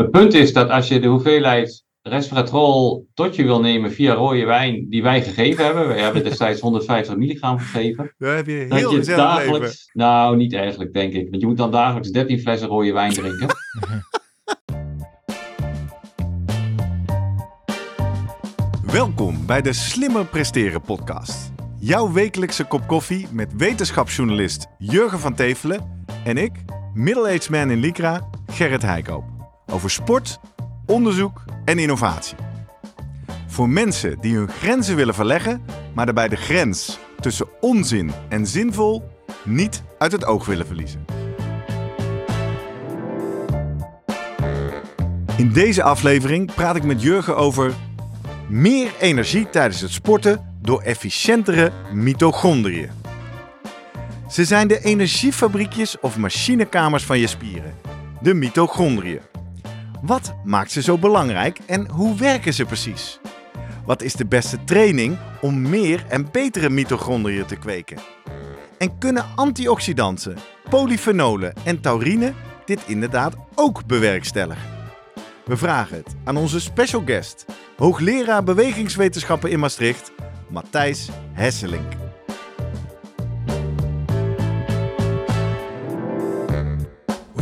Het punt is dat als je de hoeveelheid resveratrol tot je wil nemen via rode wijn die wij gegeven hebben, wij hebben destijds 150 milligram gegeven, Daar heb je dat heel je gezellig dagelijks, leven. nou niet eigenlijk denk ik, want je moet dan dagelijks 13 flessen rode wijn drinken. Welkom bij de Slimmer Presteren podcast. Jouw wekelijkse kop koffie met wetenschapsjournalist Jurgen van Tevelen en ik, middle-aged man in Lycra, Gerrit Heikoop. Over sport, onderzoek en innovatie. Voor mensen die hun grenzen willen verleggen, maar daarbij de grens tussen onzin en zinvol niet uit het oog willen verliezen. In deze aflevering praat ik met Jurgen over meer energie tijdens het sporten door efficiëntere mitochondriën. Ze zijn de energiefabriekjes of machinekamers van je spieren, de mitochondriën. Wat maakt ze zo belangrijk en hoe werken ze precies? Wat is de beste training om meer en betere mitochondriën te kweken? En kunnen antioxidanten, polyfenolen en taurine dit inderdaad ook bewerkstelligen? We vragen het aan onze special guest, hoogleraar bewegingswetenschappen in Maastricht, Matthijs Hesselink.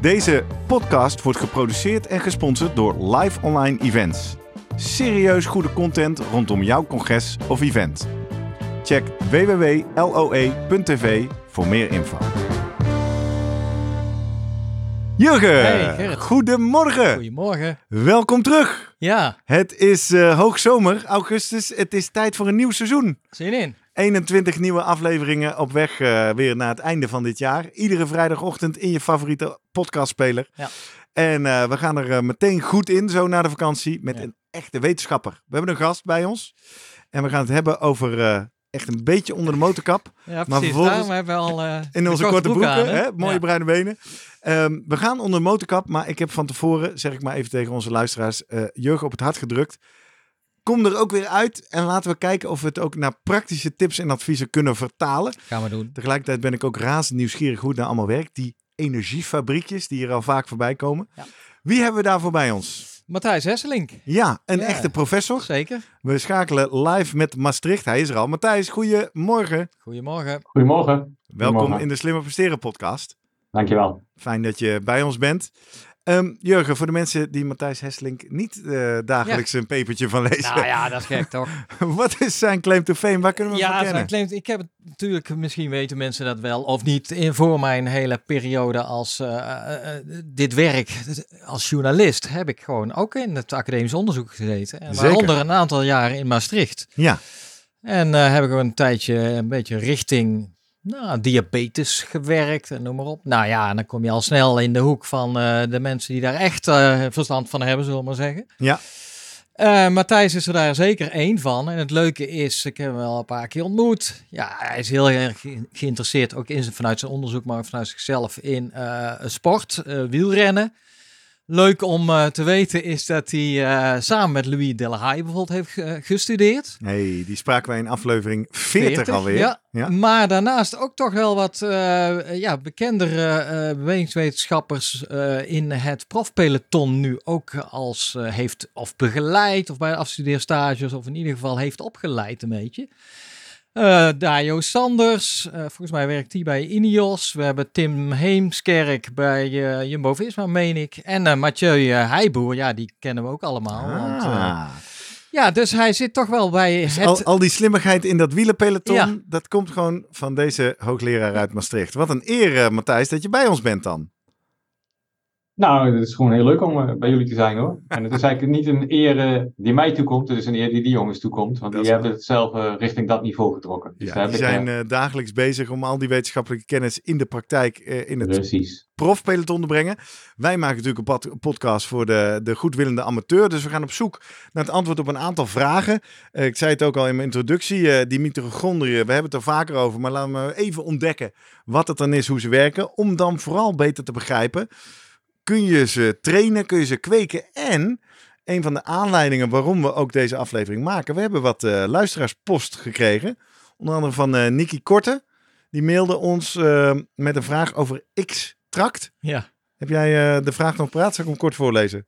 Deze podcast wordt geproduceerd en gesponsord door Live Online Events. Serieus goede content rondom jouw congres of event. Check www.loe.tv voor meer info. Jurgen, Hey, Gerrit. goedemorgen. Goedemorgen. Welkom terug. Ja, Het is eh, hoogzomer, augustus. Het is tijd voor een nieuw seizoen. zin in. 21 nieuwe afleveringen op weg eh, weer naar het einde van dit jaar. Iedere vrijdagochtend in je favoriete podcastspeler. Ja. En eh, we gaan er eh, meteen goed in, zo na de vakantie, met Ja. een echte wetenschapper. We hebben een gast bij ons. En we gaan het hebben over echt een beetje onder de motorkap. Ja, precies. vervolgens- Daarom hebben we al In onze korte broeken, aan, hè? mooie Ja. bruine benen. Ehm, we gaan onder de motorkap, maar ik heb van tevoren, zeg ik maar even tegen onze luisteraars, Jurgen op het hart gedrukt. Kom er ook weer uit en laten we kijken of we het ook naar praktische tips en adviezen kunnen vertalen. Gaan we doen. Tegelijkertijd ben ik ook razend nieuwsgierig hoe het nou allemaal werkt. Die energiefabriekjes die hier al vaak voorbij komen. Ja. Wie hebben we daarvoor bij ons? Matthijs Hesselink. Ja, een Ja. echte professor. Zeker. We schakelen live met Maastricht. Hij is er al. Matthijs, goedemorgen. Goedemorgen. Goedemorgen. Welkom Goedemorgen. in de Slimmer Presteren podcast. Dankjewel. Fijn dat je bij ons bent. Ehm, Jurgen, voor de mensen die Matthijs Hesselink niet eh, dagelijks een pepertje van lezen. Nou ja, dat is gek toch? Wat is zijn claim to fame? Waar kunnen we hem ja, zijn kennen? claimt, ik heb het natuurlijk, misschien weten mensen dat wel of niet, in, voor mijn hele periode als eh, eh, dit werk als journalist heb ik gewoon ook in het academisch onderzoek gezeten. En waaronder een aantal jaren in Maastricht. Ja, En heb ik een tijdje een beetje richting nou, diabetes gewerkt en noem maar op. Nou ja, en dan kom je al snel in de hoek van eh, de mensen die daar echt eh, verstand van hebben, zullen we maar zeggen. ja. Eh, Matthijs is er daar zeker één van. En het leuke is, ik heb hem wel een paar keer ontmoet. Ja, hij is heel erg ge- geïnteresseerd, ook in, zijn- vanuit zijn onderzoek, maar ook vanuit zichzelf, in sport, wielrennen. Leuk om eh, te weten is dat hij eh, samen met Louis Delahaye bijvoorbeeld heeft ge- gestudeerd. Hey, die spraken wij in aflevering 40, 40, alweer. Ja. Ja. Maar daarnaast ook toch wel wat eh, ja, bekendere eh, bewegingswetenschappers eh, in het profpeloton nu ook als eh, heeft of begeleid of bij afstudeerstages of in ieder geval heeft opgeleid een beetje. Eh Dajo Sanders, eh, volgens mij werkt hij bij Ineos. We hebben Tim Heemskerk bij eh, Jumbo-Visma, meen ik. En Mathieu Heijboer, ja, die kennen we ook allemaal. Want, Ah. ja, dus hij zit toch wel bij het... Al, al die slimmigheid in dat wielenpeloton, Ja. dat komt gewoon van deze hoogleraar uit Maastricht. Wat een eer, Matthijs, dat je bij ons bent dan. Nou, het is gewoon heel leuk om eh, bij jullie te zijn hoor. En het is eigenlijk niet een eer die mij toekomt, het is een eer die die jongens toekomt. Want Dat die hebben het zelf richting dat niveau getrokken. Dus daar Ja, die zijn eh, eh, dagelijks bezig om al die wetenschappelijke kennis in de praktijk in het precies. profpeloton te brengen. Wij maken natuurlijk een pod- podcast voor de, de goedwillende amateur. Dus we gaan op zoek naar het antwoord op een aantal vragen. Ik zei het ook al in mijn introductie. die mitochondriën, we hebben het er vaker over. Maar laten we even ontdekken wat het dan is, hoe ze werken. Om dan vooral beter te begrijpen. Kun je ze trainen, kun je ze kweken. En een van de aanleidingen waarom we ook deze aflevering maken. We hebben wat eh, luisteraarspost gekregen. Onder andere van eh Nicky Korte. Die mailde ons eh, met een vraag over X-tract. Ja. Heb jij de vraag nog praat? Zal ik hem kort voorlezen?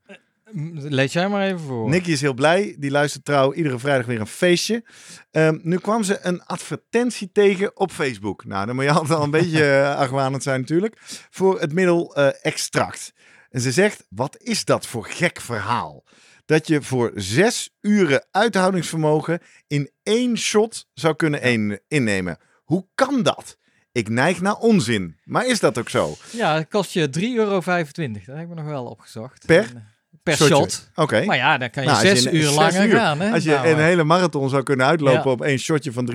Lees jij maar even voor. Nicky is heel blij. Die luistert trouw iedere vrijdag weer een feestje. Ehm, nu kwam ze een advertentie tegen op Facebook. Nou, dan moet je altijd al een beetje uh, argwanend zijn natuurlijk. Voor het middel eh, extract. En ze zegt, wat is dat voor gek verhaal? Dat je voor zes uren uithoudingsvermogen in één shot zou kunnen innemen. Hoe kan dat? Ik neig naar onzin. Maar is dat ook zo? Ja, het kost je 3,25 euro. Dat heb ik me nog wel opgezocht. Per? Per shot. Oké. Maar ja, dan kan je Nou, zes je in- uur langer uur. gaan. Hè? Als je Nou, een eh, hele marathon zou kunnen uitlopen Ja. op één shotje van 3,25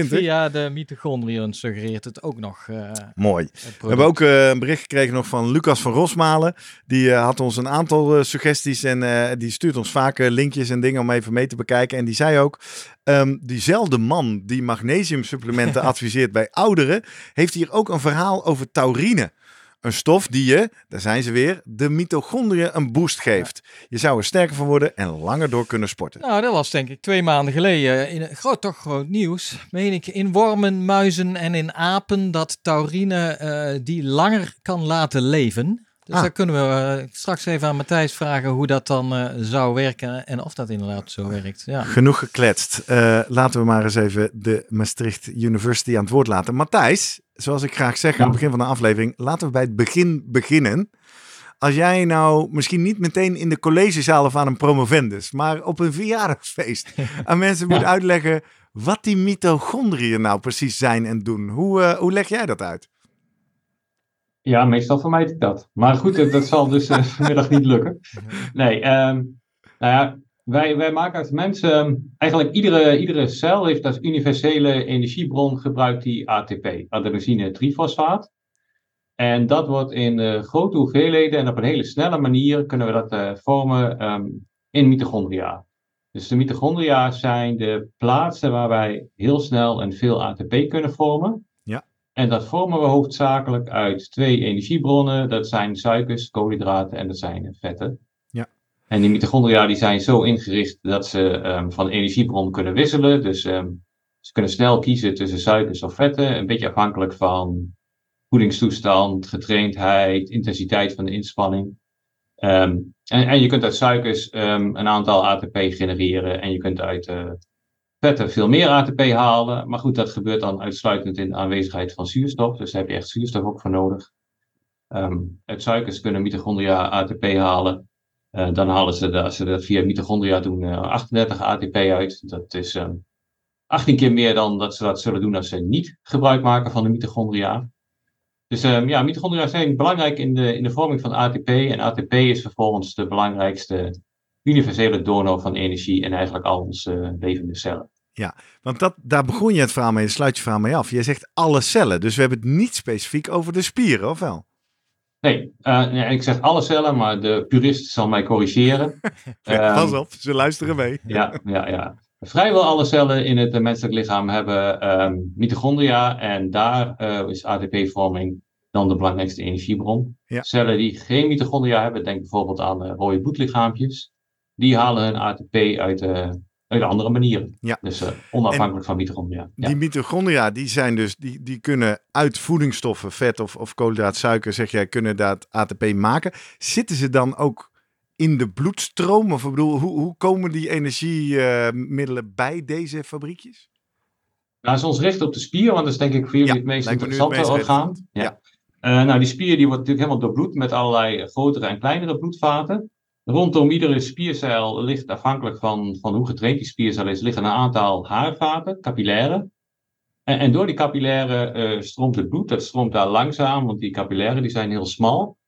en euro. via de mitochondriën suggereert het ook nog. eh, Mooi. We hebben ook eh, een bericht gekregen nog van Lucas van Rosmalen. Die had ons een aantal suggesties en die stuurt ons vaak linkjes en dingen om even mee te bekijken. En die zei ook, ehm, diezelfde man die magnesiumsupplementen adviseert bij ouderen, heeft hier ook een verhaal over taurine. Een stof die je, daar zijn ze weer, de mitochondriën een boost geeft. Je zou er sterker van worden en langer door kunnen sporten. Nou, dat was denk ik twee maanden geleden in een groot, toch groot nieuws. Meen ik in wormen, muizen en in apen dat taurine eh, die langer kan laten leven. Dus Ah. daar kunnen we eh, straks even aan Matthijs vragen hoe dat dan eh, zou werken en of dat inderdaad zo werkt. Ja. Genoeg gekletst. Eh, laten we maar eens even de Maastricht University aan het woord laten. Matthijs, zoals ik graag zeg aan het begin van de aflevering, laten we bij het begin beginnen. Als jij nou misschien niet meteen in de collegezaal of aan een promovendus, maar op een verjaardagsfeest aan mensen moet uitleggen wat die mitochondriën nou precies zijn en doen. Hoe, eh, hoe leg jij dat uit? Ja, meestal vermijd ik dat. Maar goed, dat, dat zal dus eh, vanmiddag niet lukken. Nee, ehm, nou ja, wij, wij maken als mensen, ehm, eigenlijk iedere, iedere cel heeft als universele energiebron gebruikt die ATP, adenosine trifosfaat. En dat wordt in eh, grote hoeveelheden en op een hele snelle manier kunnen we dat eh, vormen ehm, in mitochondria. Dus de mitochondria zijn de plaatsen waar wij heel snel en veel ATP kunnen vormen. En dat vormen we hoofdzakelijk uit twee energiebronnen. Dat zijn suikers, koolhydraten en dat zijn vetten. Ja. En die mitochondria die zijn zo ingericht dat ze ehm, van energiebron kunnen wisselen. Dus ehm, ze kunnen snel kiezen tussen suikers of vetten. Een beetje afhankelijk van voedingstoestand, getraindheid, intensiteit van de inspanning. Ehm, en, en je kunt uit suikers een aantal ATP genereren en je kunt uit eh, vetten veel meer ATP halen. Maar goed, dat gebeurt dan uitsluitend in aanwezigheid van zuurstof. Dus daar heb je echt zuurstof ook voor nodig. Ehm, uit suikers kunnen mitochondria ATP halen. Eh, dan halen ze, de- als ze dat via mitochondria doen, eh, 38 ATP uit. Dat is ehm 18 keer meer dan dat ze dat zullen doen als ze niet gebruik maken van de mitochondria. Dus ehm, ja, mitochondria zijn belangrijk in de, in de vorming van ATP. En ATP is vervolgens de belangrijkste universele donor van energie in eigenlijk al onze eh, levende cellen. Want dat, daar begon je het verhaal mee, sluit je verhaal mee af. Je zegt alle cellen, dus we hebben het niet specifiek over de spieren, of wel? Nee, nee, ik zeg alle cellen, maar de purist zal mij corrigeren. Ehm, Pas op, ze luisteren mee. Ja, ja, ja. Vrijwel alle cellen in het menselijk lichaam hebben ehm, mitochondria en daar eh, is ATP-vorming dan de belangrijkste energiebron. Ja. Cellen die geen mitochondria hebben, denk bijvoorbeeld aan rode bloedlichaampjes, die halen hun ATP uit, eh, uit andere manieren. Ja. Dus eh, onafhankelijk van mitochondria. Ja. Die mitochondria, die zijn dus, die, die kunnen uit voedingsstoffen, vet of, of koolhydraat, suiker, zeg jij, kunnen dat ATP maken. Zitten ze dan ook in de bloedstroom? Of ik bedoel, hoe, hoe komen die energiemiddelen bij deze fabriekjes? Nou, we ons richten op de spier, want dat is denk ik voor jullie Ja, het meest het interessante meest orgaan. Ja. Ja. Eh, nou, die spier die wordt natuurlijk helemaal doorbloed met allerlei grotere en kleinere bloedvaten. Rondom iedere spiercel ligt, afhankelijk van, van hoe getraind die spiercel is, liggen een aantal haarvaten, capillairen. En, en door die capillairen eh, stroomt het bloed, dat stroomt daar langzaam, want die capillairen die zijn heel smal.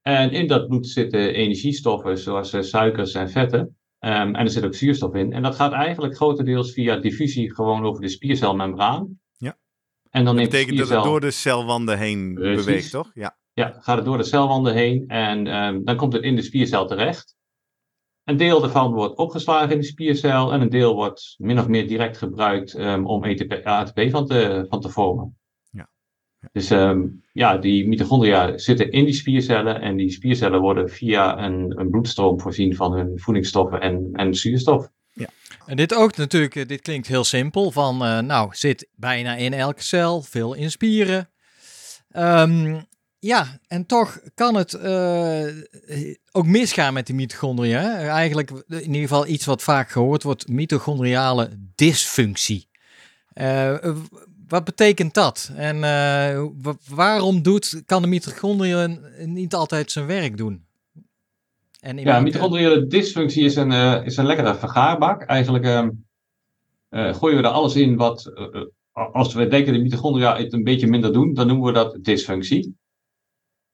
En in dat bloed zitten energiestoffen zoals uh, suikers en vetten. Um, en er zit ook zuurstof in. En dat gaat eigenlijk grotendeels via diffusie gewoon over de spiercelmembraan. Ja. En dan Dat betekent dat het door de celwanden heen Precies. beweegt, toch? Ja. Ja, gaat het door de celwanden heen en ehm, dan komt het in de spiercel terecht. Een deel daarvan wordt opgeslagen in de spiercel en een deel wordt min of meer direct gebruikt ehm, om ETP, ATP van te, van te vormen. Ja. Ja. Dus ehm, ja, die mitochondria zitten in die spiercellen en die spiercellen worden via een, een bloedstroom voorzien van hun voedingsstoffen en, en zuurstof. En dit ook natuurlijk, eh, dit klinkt heel simpel. Van, eh, nou, zit bijna in elke cel, veel in spieren. Ehm, ja, en toch kan het eh, ook misgaan met die mitochondriën. hè? Eigenlijk in ieder geval iets wat vaak gehoord wordt, mitochondriale dysfunctie. Eh, wat betekent dat? En eh, wa- waarom doet, kan de mitochondriën niet altijd zijn werk doen? En Ja, mitochondriële dysfunctie is een, is een lekkere vergaarbak. Eigenlijk ehm, eh, gooien we er alles in wat, als we denken dat mitochondria het een beetje minder doen, dan noemen we dat dysfunctie.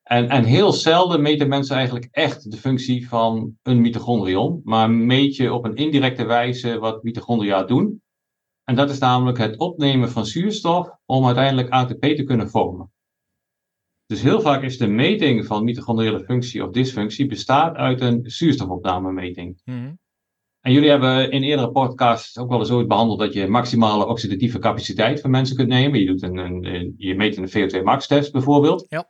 En, en heel zelden meten mensen eigenlijk echt de functie van een mitochondrion, maar meet je op een indirecte wijze wat mitochondria doen. En dat is namelijk het opnemen van zuurstof om uiteindelijk ATP te kunnen vormen. Dus heel vaak is de meting van mitochondriële functie of dysfunctie bestaat uit een zuurstofopnamemeting. Mhm. En jullie hebben in eerdere podcasts ook wel eens ooit behandeld dat je maximale oxidatieve capaciteit van mensen kunt nemen. Je, doet een, een, een- je meet een VO2 max test bijvoorbeeld. Ja.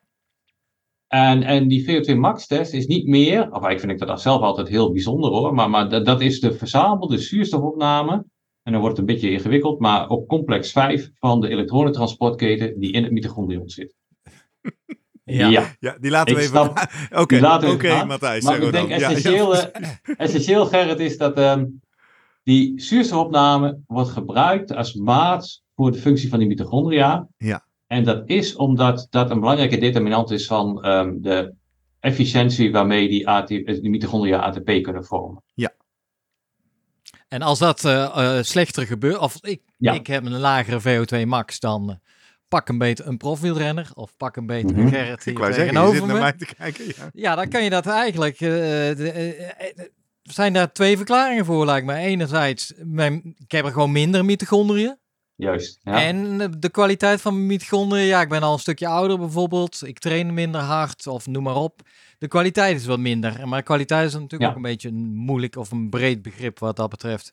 En, en die VO2 max test is niet meer, of eigenlijk vind ik dat zelf altijd heel bijzonder hoor, maar, maar dat, dat is de verzamelde zuurstofopname. En dan wordt het een beetje ingewikkeld, maar op complex 5 van de elektronentransportketen die in het mitochondrion zit. Ja. Ja, die laten we Ik even... Oké, oké. Matthijs. Maar ik denk dan. Ja, ja. essentieel, essentieel Gerrit, is dat ehm, die zuurstofopname wordt gebruikt als maat voor de functie van die mitochondria. Ja. En dat is omdat dat een belangrijke determinant is van ehm, de efficiëntie waarmee die, AT, eh, die mitochondria ATP kunnen vormen. En als dat eh, eh, slechter gebeurt, of ik, Ja. ik heb een lagere VO2 max, dan pak een beter een profwielrenner of pak een beter Mhm. een Gerrit hier Ik wou zeggen, je tegenover zit me. naar mij te kijken. Ja. Ja, dan kan je dat eigenlijk. de- er zijn daar twee verklaringen voor, lijkt me. Enerzijds, mijn, ik heb er gewoon minder mitochondriën. Juist. Ja. En eh, de kwaliteit van mijn mitochondriën, ja, ik ben al een stukje ouder bijvoorbeeld. Ik train minder hard of noem maar op. De kwaliteit is wat minder. Maar kwaliteit is natuurlijk Ja. ook een beetje een moeilijk of een breed begrip wat dat betreft.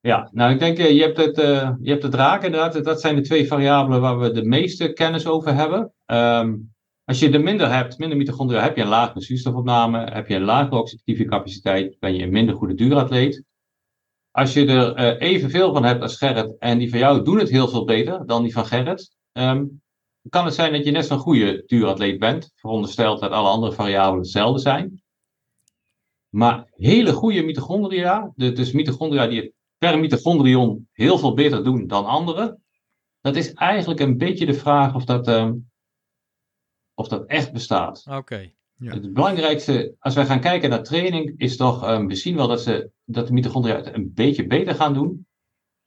Ja, nou ik denk, eh, je hebt het, eh, je hebt het raken inderdaad. Dat zijn de twee variabelen waar we de meeste kennis over hebben. Ehm, als je er minder hebt, minder mitochondria, heb je een lagere zuurstofopname, heb je een lagere oxidatieve capaciteit, ben je een minder goede duuratleet. Als je er eh, evenveel van hebt als Gerrit en die van jou doen het heel veel beter dan die van Gerrit, ehm, kan het zijn dat je net zo'n goede duuratleet bent, verondersteld dat alle andere variabelen hetzelfde zijn. Maar hele goede mitochondria, dus mitochondria die per mitochondrion heel veel beter doen dan anderen. Dat is eigenlijk een beetje de vraag of dat, ehm, of dat echt bestaat. Oké. Ja. Het belangrijkste, als wij gaan kijken naar training, is toch, ehm, we zien wel dat, ze, dat de mitochondria het een beetje beter gaan doen.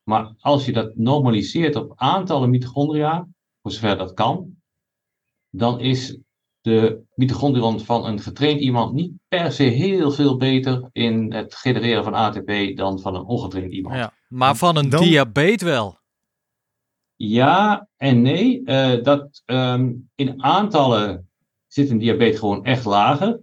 Maar als je dat normaliseert op aantallen mitochondria, voor zover dat kan, dan is de mitochondrion van een getraind iemand niet per se heel veel beter in het genereren van ATP dan van een ongetraind iemand. Ja. Maar van een Dan- diabetes wel. Ja en nee. Eh, dat, ehm, in aantallen zit een diabetes gewoon echt lager.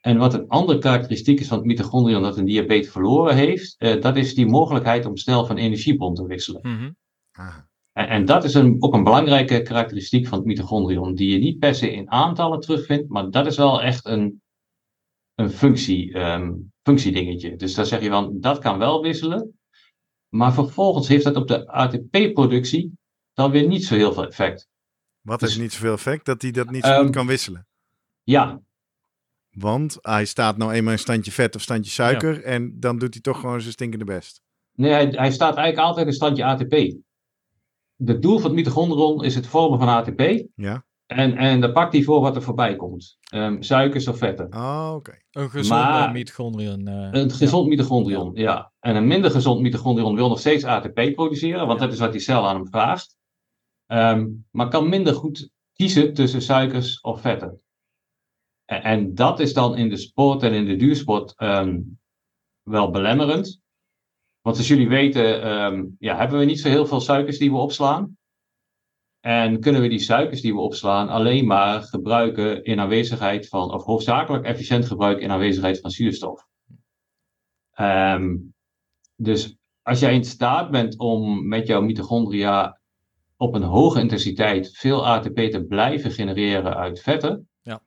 En wat een andere karakteristiek is van het mitochondrion dat een diabetes verloren heeft, eh, dat is die mogelijkheid om snel van energiebron te wisselen. Mhm. Ah, En, en dat is een, ook een belangrijke karakteristiek van het mitochondrion, die je niet per se in aantallen terugvindt, maar dat is wel echt een, een functie, ehm, functiedingetje. Dus daar zeg je van, dat kan wel wisselen. Maar vervolgens heeft dat op de ATP-productie dan weer niet zo heel veel effect. Wat Dus- heeft niet zoveel effect? Dat hij dat niet zo Ehm, goed kan wisselen. Ja, Want hij staat nou eenmaal een standje vet of standje suiker. En dan doet hij toch gewoon zijn stinkende best. nee, hij, hij staat eigenlijk altijd in standje ATP. Het doel van het mitochondrion is het vormen van ATP. Ja? En, en daar pakt hij voor wat er voorbij komt. Ehm, suikers of vetten. Oh, oké. Een gezonde Maar- mitochondriën. eh, Een gezond mitochondrion, ja. En een minder gezond mitochondrion wil nog steeds ATP produceren, want dat is wat die cel aan hem vraagt. Ehm, maar kan minder goed kiezen tussen suikers of vetten. En, en dat is dan in de sport en in de duursport ehm, wel belemmerend. Want als jullie weten, ehm, ja, hebben we niet zo heel veel suikers die we opslaan. En kunnen we die suikers die we opslaan alleen maar gebruiken in aanwezigheid van, of hoofdzakelijk efficiënt gebruiken in aanwezigheid van zuurstof. Dus als jij in staat bent om met jouw mitochondria op een hoge intensiteit veel ATP te blijven genereren uit vetten, Ja.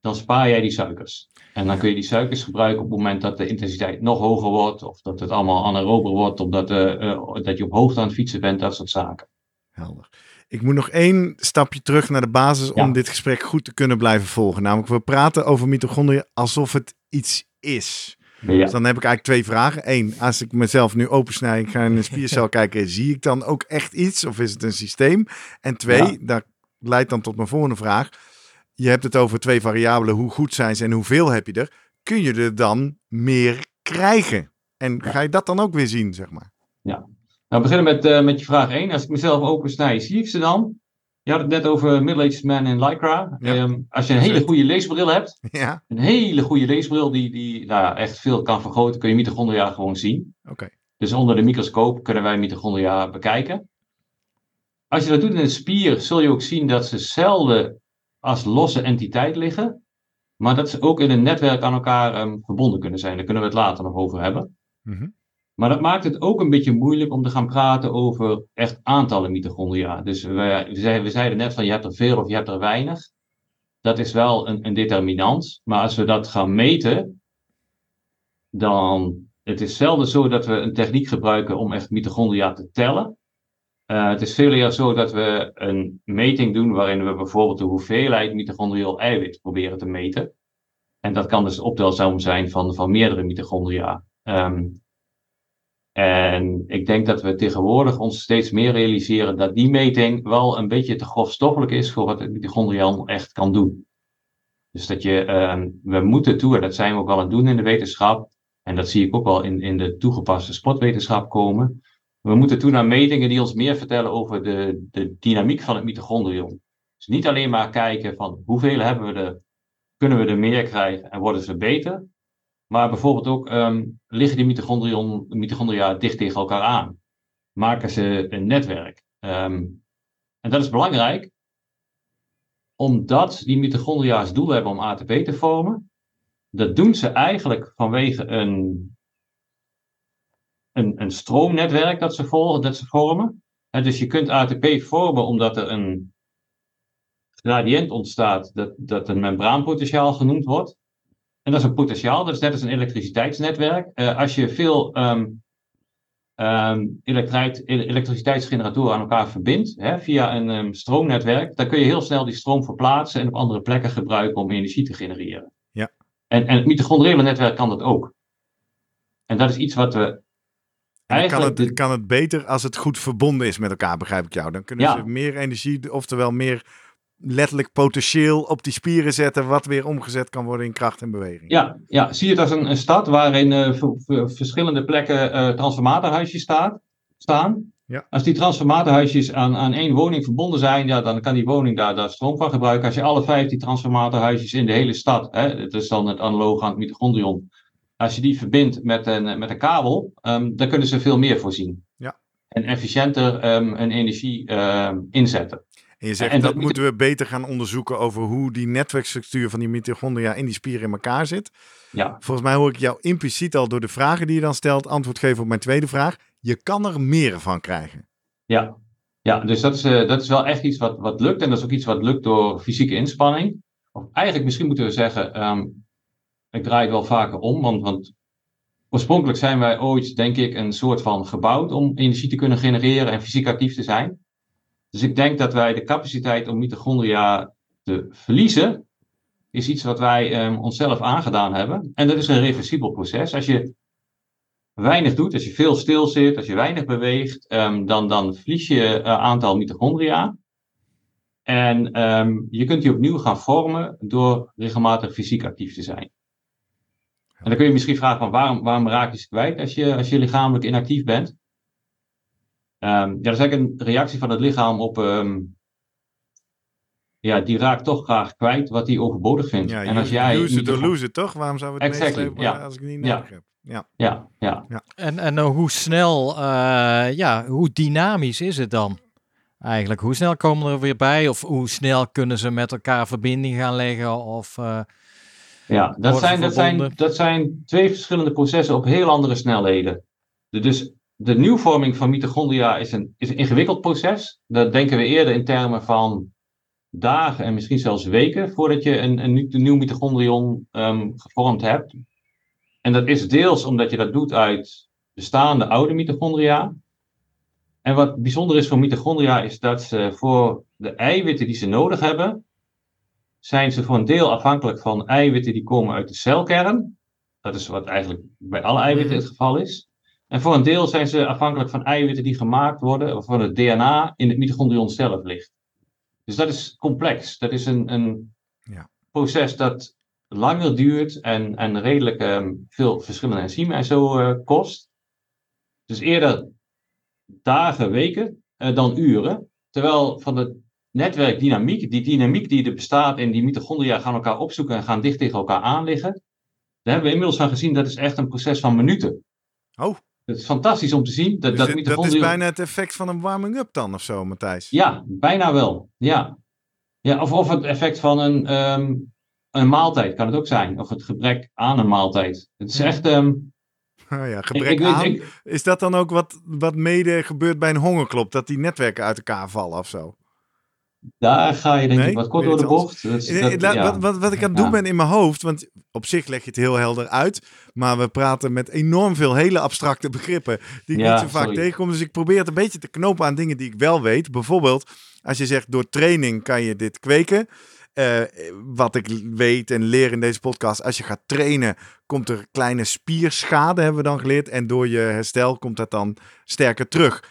dan spaar jij die suikers. En dan kun je die suikers gebruiken op het moment dat de intensiteit nog hoger wordt, of dat het allemaal anaerober wordt, omdat eh, eh, dat je op hoogte aan het fietsen bent, dat soort zaken. Helder. Ik moet nog één stapje terug naar de basis Ja. om dit gesprek goed te kunnen blijven volgen. Namelijk, we praten over mitochondriën alsof het iets is. Ja. Dus dan heb ik eigenlijk twee vragen. Eén, als ik mezelf nu opensnij, ik ga in een spiercel kijken, zie ik dan ook echt iets of is het een systeem? En twee, Ja. dat leidt dan tot mijn volgende vraag. Je hebt het over twee variabelen, hoe goed zijn ze en hoeveel heb je er? Kun je er dan meer krijgen? En ga je dat dan ook weer zien, zeg maar? Nou, we beginnen met, eh, met je vraag 1. Als ik mezelf opensnij, zie ik ze dan? Je had het net over Middle-aged Man in Lycra. Ja. Ehm, als je een hele goede leesbril hebt, Ja, een hele goede leesbril die, die nou echt veel kan vergroten, kun je mitochondria gewoon zien. oké. Dus onder de microscoop kunnen wij mitochondria bekijken. Als je dat doet in een spier, zul je ook zien dat ze zelden als losse entiteit liggen, maar dat ze ook in een netwerk aan elkaar ehm, verbonden kunnen zijn. Daar kunnen we het later nog over hebben. Mhm. Maar dat maakt het ook een beetje moeilijk om te gaan praten over echt aantallen mitochondria. Dus we, we, zeiden, we zeiden net van je hebt er veel of je hebt er weinig. Dat is wel een, een determinant. Maar als we dat gaan meten, dan het is zelden zo dat we een techniek gebruiken om echt mitochondria te tellen. Eh, het is veel eer zo dat we een meting doen waarin we bijvoorbeeld de hoeveelheid mitochondrieel eiwit proberen te meten. En dat kan dus optelsom zijn van, van meerdere mitochondria. Ehm, en ik denk dat we tegenwoordig ons steeds meer realiseren dat die meting wel een beetje te grofstoffelijk is voor wat het mitochondriaan echt kan doen. Dus dat je, ehm, we moeten toe, en dat zijn we ook wel aan het doen in de wetenschap, en dat zie ik ook wel in, in de toegepaste sportwetenschap komen. We moeten toe naar metingen die ons meer vertellen over de, de dynamiek van het mitochondrion. Dus niet alleen maar kijken van hoeveel hebben we er, kunnen we er meer krijgen en worden ze beter. Maar bijvoorbeeld ook, ehm, liggen die mitochondrion, mitochondria dicht tegen elkaar aan? Maken ze een netwerk? Ehm, en dat is belangrijk, omdat die mitochondria als doel hebben om ATP te vormen. Dat doen ze eigenlijk vanwege een, een, een stroomnetwerk dat ze, volgen, dat ze vormen. En dus je kunt ATP vormen omdat er een gradient ontstaat dat, dat een membraanpotentiaal genoemd wordt. En dat is een potentiaal, dat is net als een elektriciteitsnetwerk. Eh, als je veel ehm, ehm, elektriciteitsgeneratoren aan elkaar verbindt hè, via een ehm, stroomnetwerk, dan kun je heel snel die stroom verplaatsen en op andere plekken gebruiken om energie te genereren. Ja. En, en het mitochondriële netwerk kan dat ook. En dat is iets wat we kan het, kan het beter als het goed verbonden is met elkaar, begrijp ik jou. Dan kunnen Ja. ze meer energie, oftewel meer letterlijk potentieel op die spieren zetten, wat weer omgezet kan worden in kracht en beweging. Ja, ja, zie het als een, een stad waarin eh, verschillende plekken eh, transformatorhuisjes staat, staan. Ja. Als die transformatorhuisjes aan, aan één woning verbonden zijn, ja, dan kan die woning daar, daar stroom van gebruiken. Als je alle vijftien transformatorhuisjes in de hele stad, hè, het is dan het analoog aan het mitochondrion, als je die verbindt met een, met een kabel, ehm, dan kunnen ze veel meer voorzien. Ja. En efficiënter ehm, hun energie ehm, inzetten. En je zegt En dat, dat- moeten we beter gaan onderzoeken over hoe die netwerkstructuur van die mitochondria in die spieren in elkaar zit. Ja, Volgens mij hoor ik jou impliciet al door de vragen die je dan stelt antwoord geven op mijn tweede vraag. Je kan er meer van krijgen. Ja, ja dus dat is, eh, dat is wel echt iets wat, wat lukt. En dat is ook iets wat lukt door fysieke inspanning. Of eigenlijk, misschien moeten we zeggen, ehm, ik draai het wel vaker om, want, want oorspronkelijk zijn wij ooit, denk ik, een soort van gebouwd om energie te kunnen genereren en fysiek actief te zijn. Dus ik denk dat wij de capaciteit om mitochondria te verliezen, is iets wat wij ehm, onszelf aangedaan hebben. En dat is een reversibel proces. Als je weinig doet, als je veel stil zit, als je weinig beweegt, ehm, dan, dan verlies je een aantal mitochondria. En ehm, je kunt die opnieuw gaan vormen door regelmatig fysiek actief te zijn. En dan kun je misschien vragen van waarom, waarom raak je ze kwijt als je, als je lichamelijk inactief bent? Ehm, ja, dat is eigenlijk een reactie van het lichaam op, ehm, ja, die raakt toch graag kwijt wat hij overbodig vindt. Ja, en als jij use it or lose it, toch? Waarom zou we het Exactly, meeslepen ja. als ik het niet Ja. nodig heb? Ja. Ja, ja. En, en eh, hoe snel, eh, ja, hoe dynamisch is het dan? Eigenlijk, hoe snel komen er weer bij? Of hoe snel kunnen ze met elkaar verbinding gaan leggen? Of, eh, Ja, dat zijn, dat, zijn, dat zijn twee verschillende processen op heel andere snelheden. De- Dus de nieuwvorming van mitochondria is een, is een ingewikkeld proces. Dat denken we eerder in termen van dagen en misschien zelfs weken voordat je een, een, nieuw- mitochondrion ehm, gevormd hebt. En dat is deels omdat je dat doet uit bestaande oude mitochondria. En wat bijzonder is voor mitochondria is dat ze voor de eiwitten die ze nodig hebben, zijn ze voor een deel afhankelijk van eiwitten die komen uit de celkern. Dat is wat eigenlijk bij alle eiwitten het geval is. En voor een deel zijn ze afhankelijk van eiwitten die gemaakt worden, of van het DNA in het mitochondrion zelf ligt. Dus dat is complex. Dat is een, een Ja. proces dat langer duurt en, en redelijk ehm, veel verschillende enzymen en zo eh, kost. Dus eerder dagen, weken eh, dan uren. Terwijl van de netwerkdynamiek, die dynamiek die er bestaat en die mitochondria gaan elkaar opzoeken en gaan dicht tegen elkaar aanliggen. Daar hebben we inmiddels van gezien, dat is echt een proces van minuten. Oh, Het is fantastisch om te zien. Dat, dus dat, dit- dat is bijna het effect van een warming-up dan of zo, Matthijs? Ja, bijna wel. Ja. Ja, of, of het effect van een, ehm, een maaltijd kan het ook zijn. Of het gebrek aan een maaltijd. Het is echt. Oh ja, gebrek ik aan. ik- Is dat dan ook wat, wat mede gebeurt bij een hongerklop? Dat die netwerken uit elkaar vallen of zo? Daar ga je denk Nee? ik wat kort door de bocht. Eh, dat- la- ja. wat, wat, wat ik aan het doen Ja. ben in mijn hoofd, want op zich leg je het heel helder uit, maar we praten met enorm veel hele abstracte begrippen die ik Ja, niet zo vaak sorry. tegenkom. Dus ik probeer het een beetje te knopen aan dingen die ik wel weet. Bijvoorbeeld, als je zegt door training kan je dit kweken. Eh, wat ik weet en leer in deze podcast, als je gaat trainen, komt er kleine spierschade, hebben we dan geleerd. En door je herstel komt dat dan sterker terug.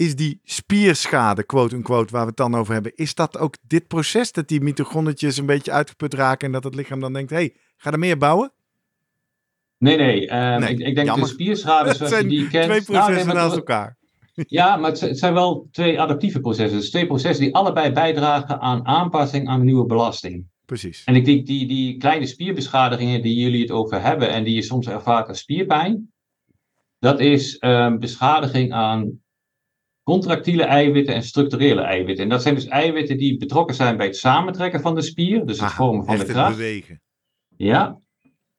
Is die spierschade, quote unquote, waar we het dan over hebben, is dat ook dit proces dat die mitochondrietjes een beetje uitgeput raken en dat het lichaam dan denkt, hé, hey, ga er meer bouwen? Nee, nee. ehm, Nee, ik, ik denk jammer. de spierschade zoals je zijn die kent. twee Nou, nee, processen naast elkaar. Ja, maar het, zijn wel twee adaptieve processen. Dus twee processen die allebei bijdragen aan aanpassing aan nieuwe belasting. Precies. En ik denk die, die kleine spierbeschadigingen die jullie het over hebben en die je soms ervaart als spierpijn, dat is ehm, beschadiging aan contractiele eiwitten en structurele eiwitten. En dat zijn dus eiwitten die betrokken zijn bij het samentrekken van de spier, dus het Aha, vormen van de het kracht. bewegen. Ja.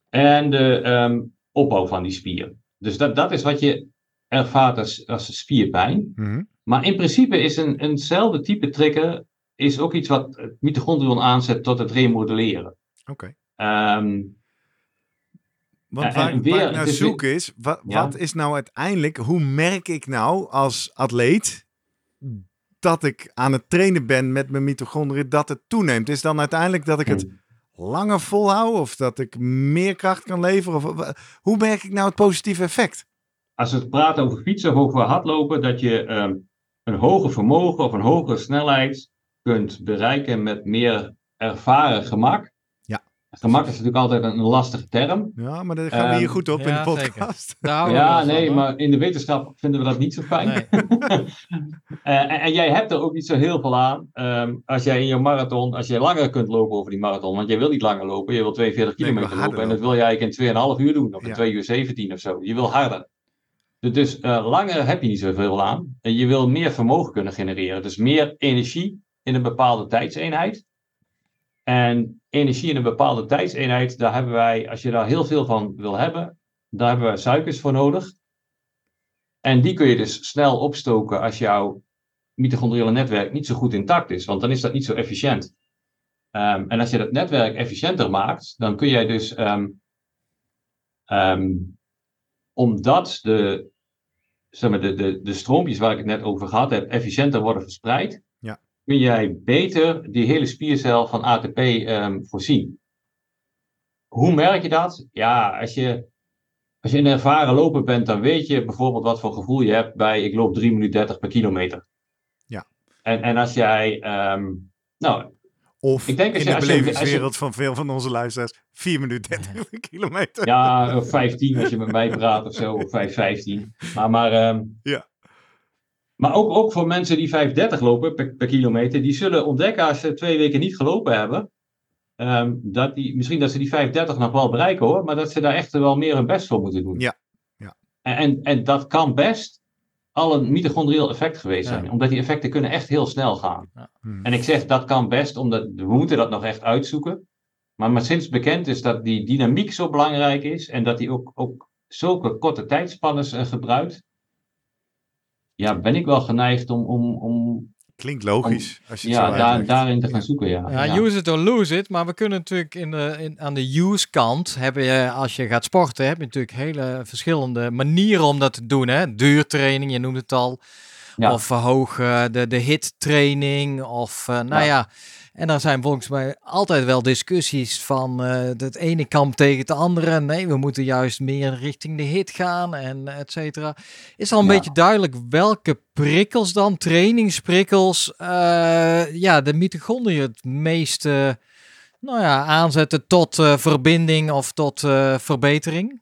En de ehm, opbouw van die spier. Dus dat, dat is wat je ervaart als, als spierpijn. Mhm. Maar in principe is een, eenzelfde type trigger is ook iets wat het mitochondrion aanzet tot het remodelleren. Oké. Ehm, Want waar, en waar weer, ik naar is zoek is, wat, Ja. wat is nou uiteindelijk, hoe merk ik nou als atleet dat ik aan het trainen ben met mijn mitochondriën, dat het toeneemt? Is dan uiteindelijk dat ik het langer volhoud of dat ik meer kracht kan leveren? Of, hoe merk ik nou het positieve effect? als we het praten over fietsen of over hardlopen, dat je ehm, een hoger vermogen of een hogere snelheid kunt bereiken met meer ervaren gemak. Gemak is natuurlijk altijd een lastige term. Ja, maar daar gaan we hier Ehm, goed op in de podcast. Ja, van, nee, maar in de wetenschap vinden we dat niet zo fijn. Nee. Eh, en, en jij hebt er ook niet zo heel veel aan. ehm, als jij in je marathon, als jij langer kunt lopen over die marathon. Want jij wil niet langer lopen, je wil 42 Nee, ik wil kilometer lopen. En dat wil jij eigenlijk in 2,5 uur doen. Of in Ja. 2 uur 17 of zo. Je wil harder. Dus, dus eh, langer heb je niet zoveel aan. En je wil meer vermogen kunnen genereren. Dus meer energie in een bepaalde tijdseenheid. En energie in een bepaalde tijdseenheid, daar hebben wij, als je daar heel veel van wil hebben, daar hebben wij suikers voor nodig. En die kun je dus snel opstoken als jouw mitochondriële netwerk niet zo goed intact is, want dan is dat niet zo efficiënt. Ehm, en als je dat netwerk efficiënter maakt, dan kun jij dus, ehm, ehm, omdat de, zeg maar, de, de, de stroompjes waar ik het net over gehad heb, efficiënter worden verspreid. Kun jij beter die hele spiercel van ATP ehm, voorzien. Hoe merk je dat? Ja, als je, als je een ervaren loper bent, dan weet je bijvoorbeeld wat voor gevoel je hebt bij ik loop 3 minuten 30 per kilometer. Ja. En, en als jij, ehm, nou, Of Ik denk als in je- de belevingswereld van veel van onze luisteraars, 4 minuten 30 kilometer. Ja, of 15 als je met mij praat of zo, of 5, 15. Maar, maar, ehm, Ja. Maar ook, ook voor mensen die 5,30 lopen per, per kilometer, die zullen ontdekken als ze twee weken niet gelopen hebben, ehm, dat die, misschien dat ze die 5,30 nog wel bereiken hoor, maar dat ze daar echt wel meer hun best voor moeten doen. Ja, ja. En, en, en dat kan best al een mitochondrieel effect geweest Ja. zijn, omdat die effecten kunnen echt heel snel gaan. Hmm. En ik zeg dat kan best, omdat we moeten dat nog echt uitzoeken. Maar, maar sinds bekend is dat die dynamiek zo belangrijk is en dat die ook, ook zulke korte tijdspannes eh, gebruikt. Ja, ben ik wel geneigd om, om, om Klinkt logisch. Als je het ja, zo daar, daarin te gaan zoeken. Ja. Ja, use it or lose it. Maar we kunnen natuurlijk in de, in, aan de use kant hebben je, als je gaat sporten, heb je natuurlijk hele verschillende manieren om dat te doen. Hè? Duurtraining, je noemt het al. Ja. Of verhogen de, de hit training. Of uh, nou ja. En dan zijn volgens mij altijd wel discussies van uh, het ene kamp tegen het andere. Nee, we moeten juist meer richting de hit gaan en et cetera. Is al een Ja. beetje duidelijk welke prikkels dan, trainingsprikkels, uh, ja, de mitochondriën het meeste nou ja, aanzetten tot uh, verbinding of tot verbetering?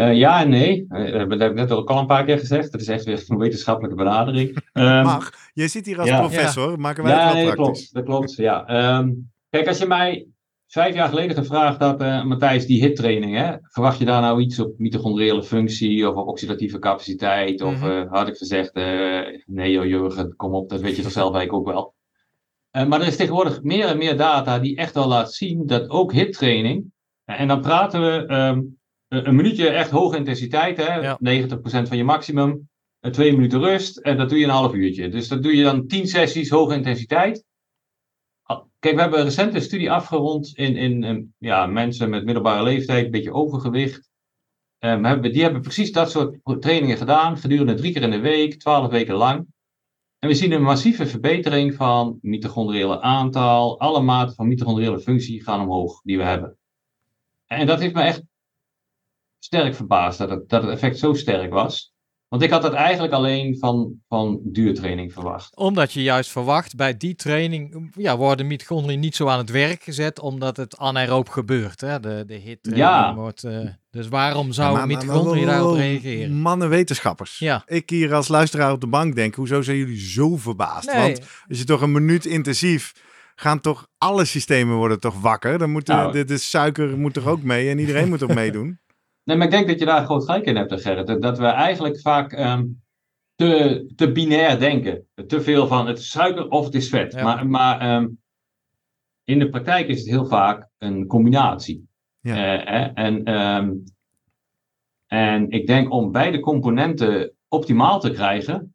Uh, ja en nee. Uh, dat heb ik net ook al een paar keer gezegd. Dat is echt weer een wetenschappelijke benadering. Um, Mag. Je zit hier als ja, professor. Ja. Maken wij ja, het wel nee, praktisch. Dat klopt. Dat klopt ja. Um, kijk, als je mij vijf jaar geleden gevraagd had, uh, Matthijs, die hittraining, hè, verwacht je daar nou iets op mitochondriële functie of op oxidatieve capaciteit? Of mm -hmm. had ik gezegd, nee joh Jurgen, kom op, dat weet je toch zelf eigenlijk ook wel. Uh, maar er is tegenwoordig meer en meer data die echt wel laat zien dat ook hittraining, en dan praten we um, een minuutje echt hoge intensiteit, hè, ja. 90% van je maximum, twee minuten rust en dat doe je een half uurtje. Dus dat doe je dan 10 sessies hoge intensiteit. Kijk, we hebben een recente studie afgerond in, in, in ja, mensen met middelbare leeftijd, een beetje overgewicht. Um, hebben, die hebben precies dat soort trainingen gedaan, gedurende drie keer in de week, 12 weken lang. En we zien een massieve verbetering van mitochondriële aantal, alle maten van mitochondriële functie gaan omhoog die we hebben. En dat heeft me echt sterk verbaasd dat het, dat het effect zo sterk was. Want ik had dat eigenlijk alleen van, van duurtraining verwacht. Omdat je juist verwacht, bij die training ja, worden mitochondriën niet zo aan het werk gezet, omdat het anaeroop gebeurt. Hè? De, de hit ja. wordt... Uh, dus waarom zou ja, mitochondriën daarop reageren? Mannen wetenschappers. Ja. Ik hier als luisteraar op de bank denk, hoezo zijn jullie zo verbaasd? Nee. Want als je toch een minuut intensief gaan toch alle systemen worden toch wakker. Dan moet Nou. de, de, suiker moet er ook mee en iedereen moet er meedoen. Nee, maar ik denk dat je daar groot gelijk in hebt, Gerrit. Dat, we eigenlijk vaak um, te, te binair denken. Te veel van het is suiker of het is vet. Ja. Maar, maar um, in de praktijk is het heel vaak een combinatie. Ja. Uh, en, um, en ik denk om beide componenten optimaal te krijgen,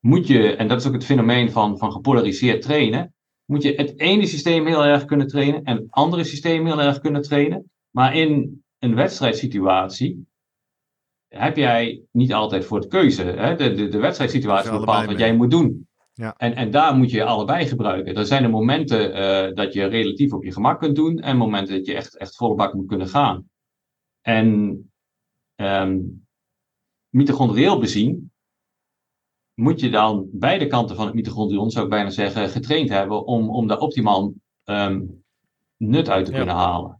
moet je, en dat is ook het fenomeen van, van gepolariseerd trainen, moet je het ene systeem heel erg kunnen trainen en het andere systeem heel erg kunnen trainen. Maar in een wedstrijdsituatie heb jij niet altijd voor de keuze. Hè? De, de, de wedstrijdsituatie bepaalt wat jij moet doen. Ja. En, en daar moet je allebei gebruiken. Er zijn er momenten uh, dat je relatief op je gemak kunt doen en momenten dat je echt, echt volle bak moet kunnen gaan. En um, mitochondrieel bezien moet je dan beide kanten van het mitochondrion, zou ik bijna zeggen, getraind hebben om, om daar optimaal um, nut uit te Ja. kunnen halen.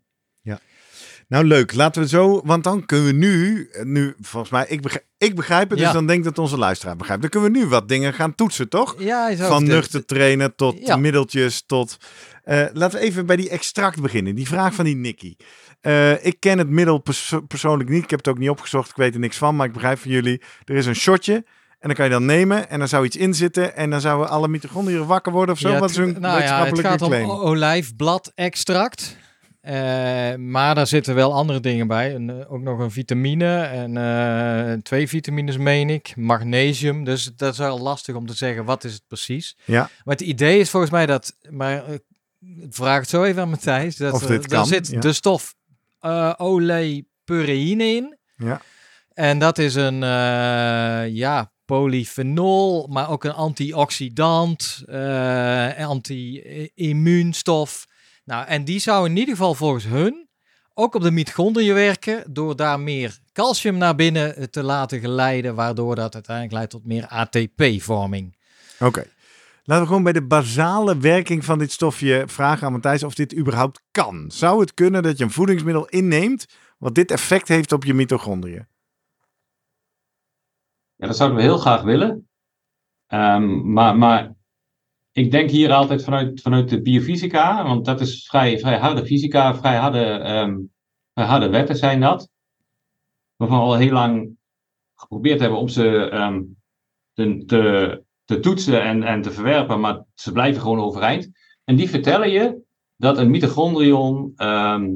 Nou leuk, laten we zo, want dan kunnen we nu, nu volgens mij, ik begrijp, ik begrijp het, dus Ja. dan denk ik dat onze luisteraar begrijpt. Dan kunnen we nu wat dingen gaan toetsen, toch? Ja, Van nuchter trainen tot Ja. middeltjes tot... Eh, laten we even bij die extract beginnen. Die vraag van die Nicky. Eh, ik ken het middel perso- persoonlijk niet. Ik heb het ook niet opgezocht. Ik weet er niks van. Maar ik begrijp van jullie. Er is een shotje. En dan kan je dan nemen. En dan zou iets in zitten. En dan zouden alle mitochondriën wakker worden of zo. Ja, Wat is een nou ja, het gaat om claim? o- Eh, maar daar zitten wel andere dingen bij. Eh, ook nog een vitamine en eh, twee vitamines, meen ik. Magnesium. Dus dat is wel lastig om te zeggen wat is het precies. Ja. Maar het idee is volgens mij dat. Maar vraag het zo even aan Matthijs. Dat, Of dit kan, zit ja. de stof oleipurine in. Ja. En dat is een ja, polyfenol, maar ook een antioxidant, anti-immuunstof. Nou, en die zou in ieder geval volgens hun ook op de mitochondriën werken door daar meer calcium naar binnen te laten geleiden, waardoor dat uiteindelijk leidt tot meer ATP-vorming. Oké. Laten we gewoon bij de basale werking van dit stofje vragen aan Matthijs of dit überhaupt kan. Zou het kunnen dat je een voedingsmiddel inneemt wat dit effect heeft op je mitochondriën? Ja, dat zouden we heel graag willen. Ehm, maar, maar ik denk hier altijd vanuit, vanuit de biofysica, want dat is vrij, vrij harde fysica, vrij harde, ehm, vrij harde wetten zijn dat. Waarvan we al heel lang geprobeerd hebben om ze ehm, te, te, toetsen en, en te verwerpen, maar ze blijven gewoon overeind. En die vertellen je dat een mitochondrion, ehm,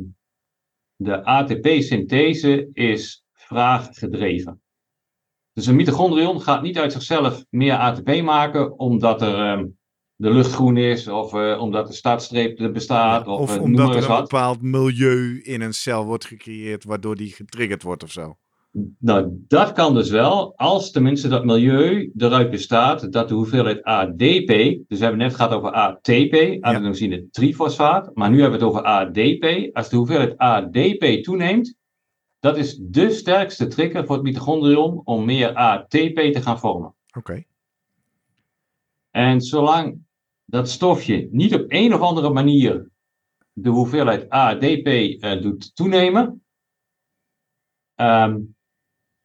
de ATP-synthese is vraaggedreven. Dus een mitochondrion gaat niet uit zichzelf meer ATP maken omdat er de lucht groen is of uh, omdat de startstreep er bestaat. Of, of uh, omdat er een wat. bepaald milieu in een cel wordt gecreëerd waardoor die getriggerd wordt of zo. Nou, dat kan dus wel, als tenminste dat milieu eruit bestaat dat de hoeveelheid ADP, dus we hebben net gehad over ATP, adenosine trifosfaat, maar nu hebben we het over ADP. Als de hoeveelheid ADP toeneemt, dat is de sterkste trigger voor het mitochondrion om meer ATP te gaan vormen. Oké. En zolang dat stofje niet op een of andere manier de hoeveelheid ADP eh, doet toenemen, ehm,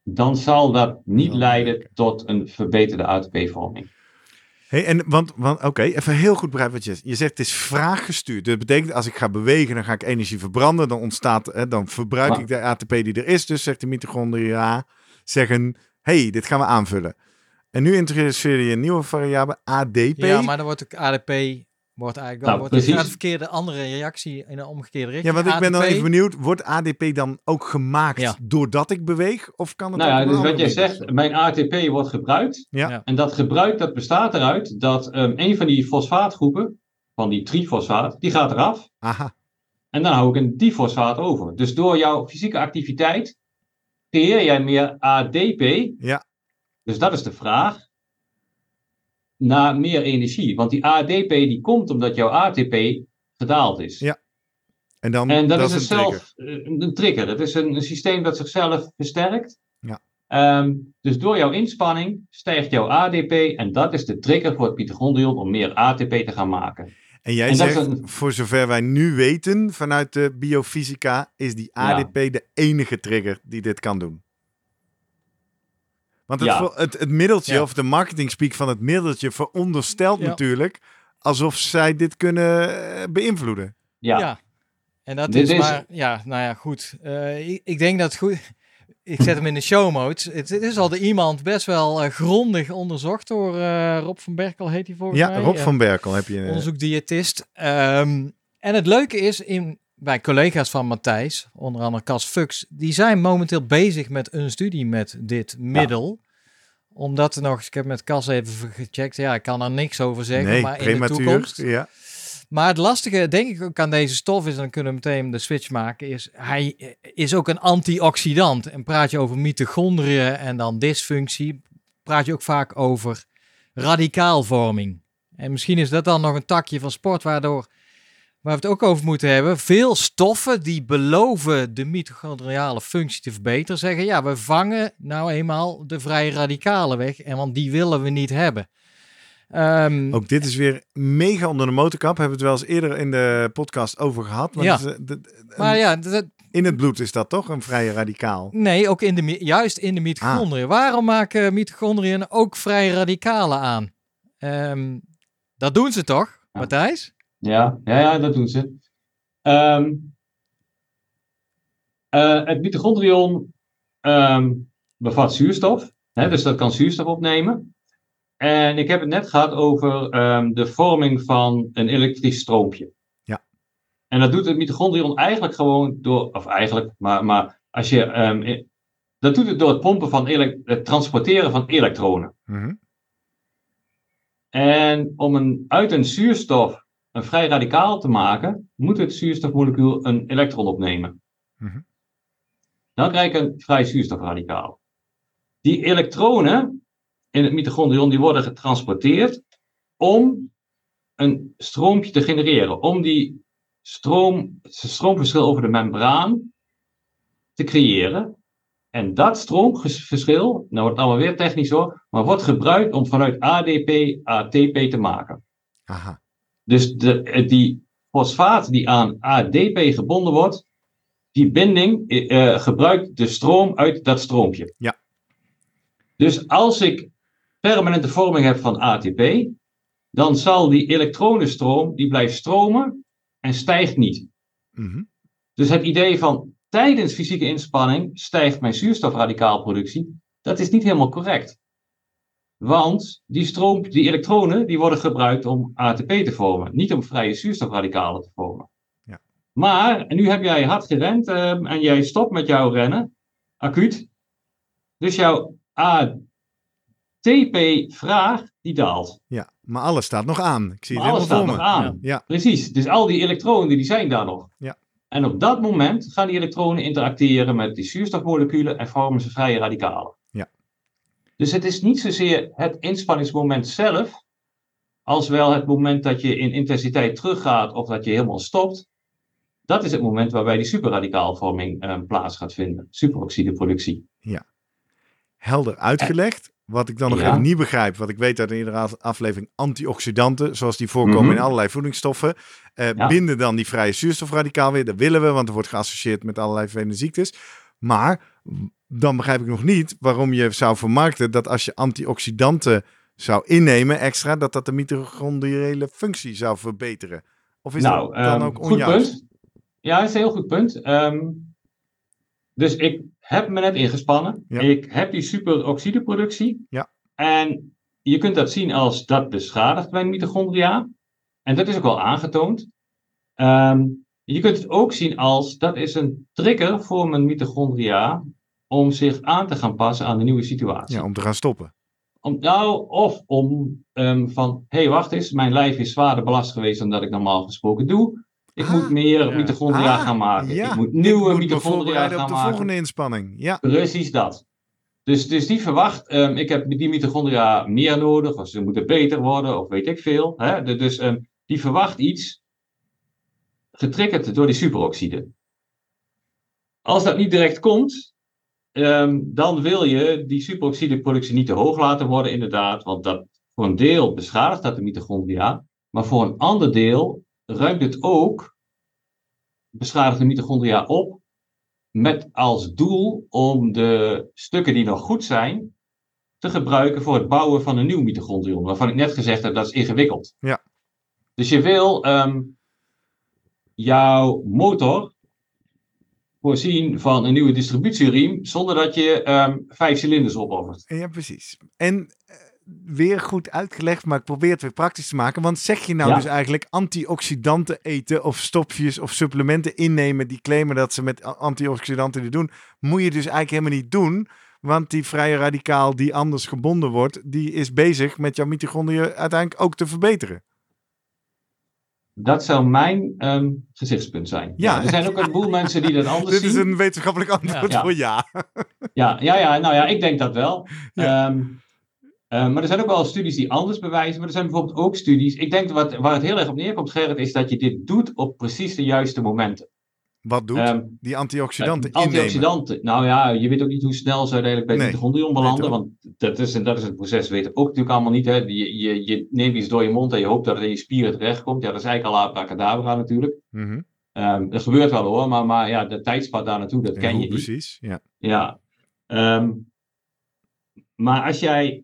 dan zal dat niet leiden tot een verbeterde ATP-vorming. Hey, en want, want oké, even heel goed begrijpen wat je zegt. Je zegt het is vraaggestuurd. Dat betekent als ik ga bewegen, dan ga ik energie verbranden. Dan ontstaat, hè, dan verbruik Maar- ik de ATP die er is. Dus zegt de mitochondria, zeggen, hey, dit gaan we aanvullen. En nu introduceer je een nieuwe variabele, ADP. Ja, maar dan wordt ook ADP wordt eigenlijk Nou, wordt precies. de verkeerde andere reactie in een omgekeerde Ja, richting. want ik ben dan even benieuwd, wordt ADP dan ook gemaakt Ja. doordat ik beweeg? Of kan het Nou ja, dus wat jij zegt, mijn ATP wordt gebruikt. Ja. Ja. En dat gebruik dat bestaat eruit dat ehm, een van die fosfaatgroepen, van die trifosfaat, die gaat eraf. Aha, En dan hou ik een difosfaat over. Dus door jouw fysieke activiteit creëer jij meer ADP. Ja. Dus dat is de vraag. Naar meer energie. Want die ADP die komt omdat jouw ATP gedaald is. Ja, en dan En dat, dat is, een trigger. zelf, eh, een trigger. Het is een, een systeem dat zichzelf versterkt. Ja. Ehm, dus door jouw inspanning stijgt jouw ADP. En dat is de trigger voor het mitochondrion om meer ATP te gaan maken. En jij En zegt, een- voor zover wij nu weten vanuit de biofysica, is die ADP de enige trigger die dit kan doen. Want het, Ja. het, het middeltje, Ja. of de marketing speak van het middeltje, veronderstelt Ja. natuurlijk alsof zij dit kunnen eh, beïnvloeden. Ja. Ja. En dat Dit is, is- maar, ja, nou ja, goed. Eh, ik, ik denk dat het goed. Ik zet hem in de show notes. Het, het is al de iemand best wel eh, grondig onderzocht door eh, Rob van Berkel, heet hij volgens Ja, mij. Rob Eh, van Berkel heb je. eh, onderzoekdiëtist. Ehm, en het leuke is, in, bij collega's van Matthijs, onder andere Cas Fux, die zijn momenteel bezig met een studie met dit middel. Omdat er nog, ik heb met Cas even gecheckt, ja, ik kan er niks over zeggen, nee, maar in de toekomst. Ja. Maar het lastige, denk ik, ook aan deze stof is, en dan kunnen we meteen de switch maken, is hij is ook een antioxidant. En praat je over mitochondriën en dan dysfunctie, praat je ook vaak over radicaalvorming. En misschien is dat dan nog een takje van sport, waardoor waar we het ook over moeten hebben. Veel stoffen die beloven de mitochondriale functie te verbeteren, zeggen ja, we vangen nou eenmaal de vrije radicalen weg, en want die willen we niet hebben. Ehm, Ook dit is weer mega onder de motorkap. Hebben we het wel eens eerder in de podcast over gehad. Maar Ja. eh, de- de- maar ja, in het bloed is dat toch een vrije radicaal? Nee, ook in de, juist in de mitochondriën. Waarom maken mitochondriën ook vrij radicalen aan? Ehm, dat doen ze toch, Ja. Matthijs? Ja, ja, ja, dat doen ze. Ehm, eh, het mitochondrion ehm, bevat zuurstof, hè, dus dat kan zuurstof opnemen. En ik heb het net gehad over ehm, de vorming van een elektrisch stroompje. Ja. En dat doet het mitochondrion eigenlijk gewoon door, of eigenlijk, maar, maar als je, i- dat doet het door het pompen van, het transporteren van elektronen. Mhm. En om een, uit een zuurstof een vrij radicaal te maken, moet het zuurstofmolecuul een elektron opnemen. Mhm. Dan krijg je een vrij zuurstofradicaal. Die elektronen in het mitochondrion die worden getransporteerd om een stroompje te genereren, om die stroom, het stroomverschil over de membraan te creëren. En dat stroomverschil, nou wordt het allemaal weer technisch hoor, maar wordt gebruikt om vanuit ADP ATP te maken. Aha. Dus de, eh, die fosfaat die aan ADP gebonden wordt, die binding eh, eh, gebruikt de stroom uit dat stroompje. Dus als ik permanente vorming heb van ATP, dan zal die elektronenstroom, die blijft stromen en stijgt niet. Mhm. Dus het idee van tijdens fysieke inspanning stijgt mijn zuurstofradicaalproductie, dat is niet helemaal correct. Want die stroom, die elektronen, die worden gebruikt om ATP te vormen, niet om vrije zuurstofradicalen te vormen. Ja. Maar nu heb jij hard gerend ehm, en jij stopt met jouw rennen, acuut. Dus jouw ATP-vraag, die daalt. Ja, maar alles staat nog aan. Ik zie Maar het alles staat voor nog aan. Ja, Precies, dus al die elektronen die zijn daar nog. Ja. En op dat moment gaan die elektronen interacteren met die zuurstofmoleculen en vormen ze vrije radicalen. Ja. Dus het is niet zozeer het inspanningsmoment zelf, als wel het moment dat je in intensiteit teruggaat of dat je helemaal stopt. Dat is het moment waarbij die superradicaalvorming eh, plaats gaat vinden, superoxideproductie. helder uitgelegd. Wat ik dan nog Ja. even niet begrijp, wat ik weet uit af- aflevering, antioxidanten, zoals die voorkomen Mhm. in allerlei voedingsstoffen, eh, Ja. binden dan die vrije zuurstofradicaal weer. Dat willen we, want er wordt geassocieerd met allerlei vervelende ziektes. Maar dan begrijp ik nog niet waarom je zou vermarkten dat als je antioxidanten zou innemen extra, dat dat de mitochondriële functie zou verbeteren. Of is nou, dat dan ehm, ook goed onjuist? punt. Ja, dat is een heel goed punt. Ehm, dus ik heb me net ingespannen. Ja. Ik heb die superoxideproductie. Ja. En je kunt dat zien als dat beschadigt mijn mitochondria. En dat is ook wel aangetoond. Ehm, je kunt het ook zien als dat is een trigger voor mijn mitochondria om zich aan te gaan passen aan de nieuwe situatie. Ja, om te gaan stoppen. Om, nou, of om ehm, van, hé, hey, wacht eens, mijn lijf is zwaarder belast geweest dan dat ik normaal gesproken doe. Ik Ah, moet meer ja. mitochondria Ah, gaan maken. ja. Ik moet nieuwe Ik moet me mitochondria gaan op de maken. volgende inspanning. Ja, Precies dat. Dus, dus die verwacht, ehm, ik heb die mitochondria meer nodig, of ze moeten beter worden, of weet ik veel. Hè? De- Dus ehm, die verwacht iets, getriggerd door die superoxide. Als dat niet direct komt, ehm, dan wil je die superoxideproductie niet te hoog laten worden, inderdaad. Want dat, voor een deel beschadigt dat de mitochondria, maar voor een ander deel ruimt het ook beschadigde mitochondria op met als doel om de stukken die nog goed zijn te gebruiken voor het bouwen van een nieuw mitochondrion. Waarvan ik net gezegd heb dat is ingewikkeld. Ja. Dus je wil ehm, jouw motor voorzien van een nieuwe distributieriem zonder dat je ehm, vijf cilinders opoffert. ja precies. En eh, weer goed uitgelegd, maar ik probeer het weer praktisch te maken. Want zeg je nou Ja. dus eigenlijk antioxidanten eten of stofjes of supplementen innemen die claimen dat ze met antioxidanten dit doen, moet je dus eigenlijk helemaal niet doen. Want die vrije radicaal die anders gebonden wordt, die is bezig met jouw mitochondriën uiteindelijk ook te verbeteren. Dat zou mijn ehm, gezichtspunt zijn. Ja. er zijn ook een boel mensen die dat anders Dit zien. is een wetenschappelijk antwoord Ja. voor ja. Ja, ja, ja, nou ja, ik denk dat wel. Ja. Ehm, eh, maar er zijn ook wel studies die anders bewijzen. Maar er zijn bijvoorbeeld ook studies. Ik denk wat, waar het heel erg op neerkomt, Gerrit, is dat je dit doet op precies de juiste momenten. Wat doet Ehm, die antioxidanten eh, innemen? antioxidanten. Nou ja, je weet ook niet hoe snel ze uiteindelijk bij Nee, mitochondrion belanden. Want dat is, en dat is het proces, weten we ook natuurlijk allemaal niet. Hè. Je, je, je neemt iets door je mond en je hoopt dat het in je spieren terechtkomt. Ja, dat is eigenlijk al abracadabra natuurlijk. Mhm. Ehm, dat gebeurt wel hoor, maar, maar ja, de tijdspad daar naartoe, dat En ken je niet. precies? Ja. Ja. Ehm, maar als jij.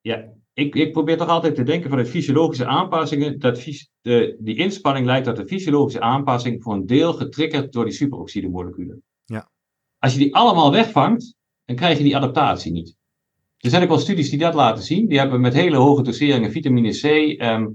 Ja, ik, ik probeer toch altijd te denken vanuit fysiologische aanpassingen. Dat fys- de, die inspanning leidt tot een fysiologische aanpassing voor een deel getriggerd door die superoxide moleculen. Ja. Als je die allemaal wegvangt, dan krijg je die adaptatie niet. Er zijn ook wel studies die dat laten zien. Die hebben met hele hoge doseringen vitamine C ehm,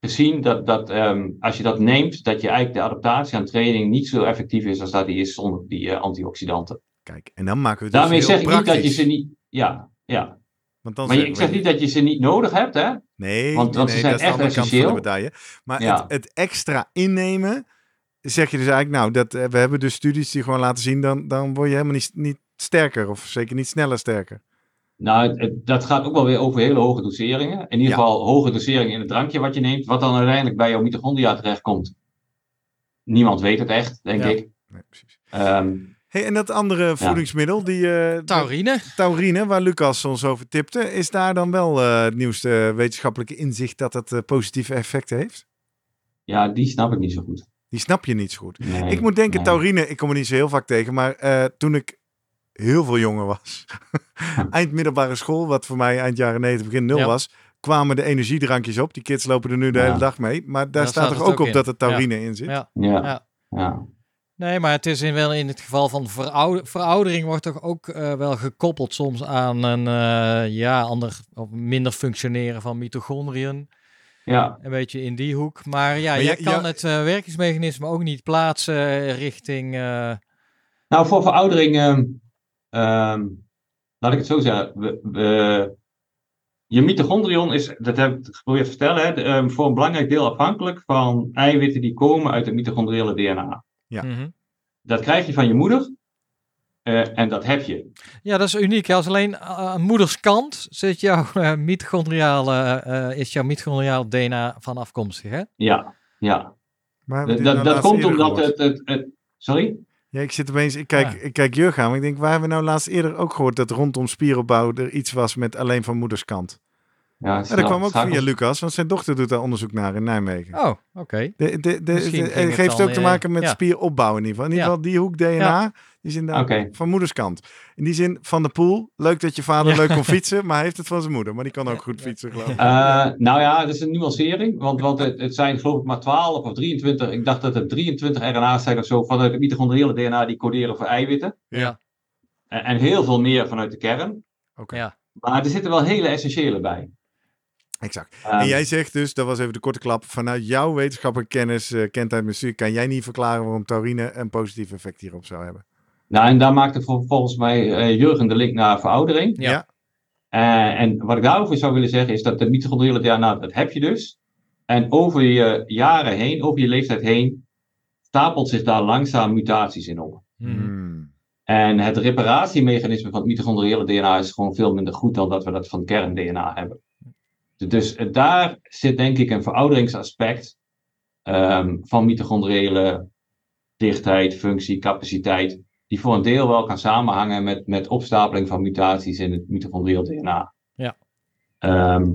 gezien dat, dat ehm, als je dat neemt, dat je eigenlijk de adaptatie aan training niet zo effectief is als dat die is zonder die eh, antioxidanten. Kijk, en dan maken we het dus Daarmee heel zeg ik niet dat je ze niet. Ja, ja. Want dan Maar je- ik zeg niet dat je ze niet nodig hebt, hè? Nee, Want- nee, want ze zijn dat is de echt andere kant van de essentieel. medaille. Maar Ja. het, het extra innemen, zeg je dus eigenlijk, nou, dat, eh, we hebben dus studies die gewoon laten zien, dan, dan word je helemaal niet, niet sterker of zeker niet sneller sterker. Nou, het- het- dat gaat ook wel weer over hele hoge doseringen. In ieder Ja. geval hoge doseringen in het drankje wat je neemt, wat dan uiteindelijk bij jouw mitochondria terechtkomt. Niemand weet het echt, denk Ja. ik. Nee, precies. Ehm, Hey, en dat andere voedingsmiddel, die eh, Taurine. taurine, waar Lucas ons over tipte, is daar dan wel eh, het nieuwste wetenschappelijke inzicht dat het eh, positieve effecten heeft? ja, die snap ik niet zo goed. Die snap je niet zo goed. Nee, Ik moet denken, nee. taurine, ik kom er niet zo heel vaak tegen, maar eh, toen ik heel veel jonger was. eind middelbare school, wat voor mij eind jaren 90, begin nul Ja. was, kwamen de energiedrankjes op. Die kids lopen er nu de Ja. hele dag mee. Maar daar Daar staat staat toch ook ook op in. dat er taurine in zit? Ja. Ja. Nee, maar het is in, wel in het geval van verouder, veroudering wordt toch ook eh, wel gekoppeld soms aan een eh, ja, ander of minder functioneren van mitochondriën. ja. Een beetje in die hoek. Maar ja, Maar jij je- kan het eh, werkingsmechanisme ook niet plaatsen richting. Nou, voor veroudering, ehm, ehm, laat ik het zo zeggen. We, we- je mitochondrion is, dat heb ik geprobeerd te vertellen, hè, de, ehm, voor een belangrijk deel afhankelijk van eiwitten die komen uit het mitochondriële DNA. Ja. mhm. Dat krijg je van je moeder eh, en dat heb je. Ja, dat is uniek. Als alleen eh, aan moederskant zit jouw eh, mitochondriale, eh, is jouw mitochondriaal DNA van afkomstig, hè? Ja, ja. Maar Dat, dat, nou komt omdat het, het, het. Sorry? Ja, ik zit opeens, ik kijk, Ah. ik kijk Jurgen aan, maar ik denk, waar hebben we nou laatst eerder ook gehoord dat rondom spieropbouw er iets was met alleen van moederskant? Ja, dat kwam ook via Lucas, want zijn dochter doet daar onderzoek naar in Nijmegen. Oh, oké. De, de, de, Misschien de- ging het dan, ook te eh, maken met ja. spieropbouw in ieder geval. In ieder Ja. geval die hoek DNA, die is inderdaad Oké. van moederskant. In die zin, Van de Poel, leuk dat je vader Ja. leuk kon fietsen, maar hij heeft het van zijn moeder. Maar die kan ook goed fietsen, geloof ik. Eh, nou ja, dat is een nuancering, want, want het, het zijn geloof ik maar 12 of 23, ik dacht dat het 23 RNA's zijn of zo vanuit het mitochondriële DNA die coderen voor eiwitten. Ja. En, en heel veel meer vanuit de kern. Oké, Ja. Maar er zitten wel hele essentiële bij. Exact. Ehm, En jij zegt dus, dat was even de korte klap, vanuit jouw wetenschappelijke kennis, eh kentheid met studie, kan jij niet verklaren waarom taurine een positief effect hierop zou hebben. Nou, en daar maakte vol- volgens mij eh, Jurgen de link naar veroudering. Ja. Ja. Eh, en wat ik daarover zou willen zeggen is dat de mitochondriële DNA, dat heb je dus. En over je jaren heen, over je leeftijd heen, stapelt zich daar langzaam mutaties in op. Mhm. Hmm. En het reparatiemechanisme van het mitochondriële DNA is gewoon veel minder goed dan dat we dat van kern-DNA hebben. Dus eh, daar zit denk ik een verouderingsaspect ehm, van mitochondriële dichtheid, functie, capaciteit, die voor een deel wel kan samenhangen met, met opstapeling van mutaties in het mitochondriële DNA. Ja. Ehm,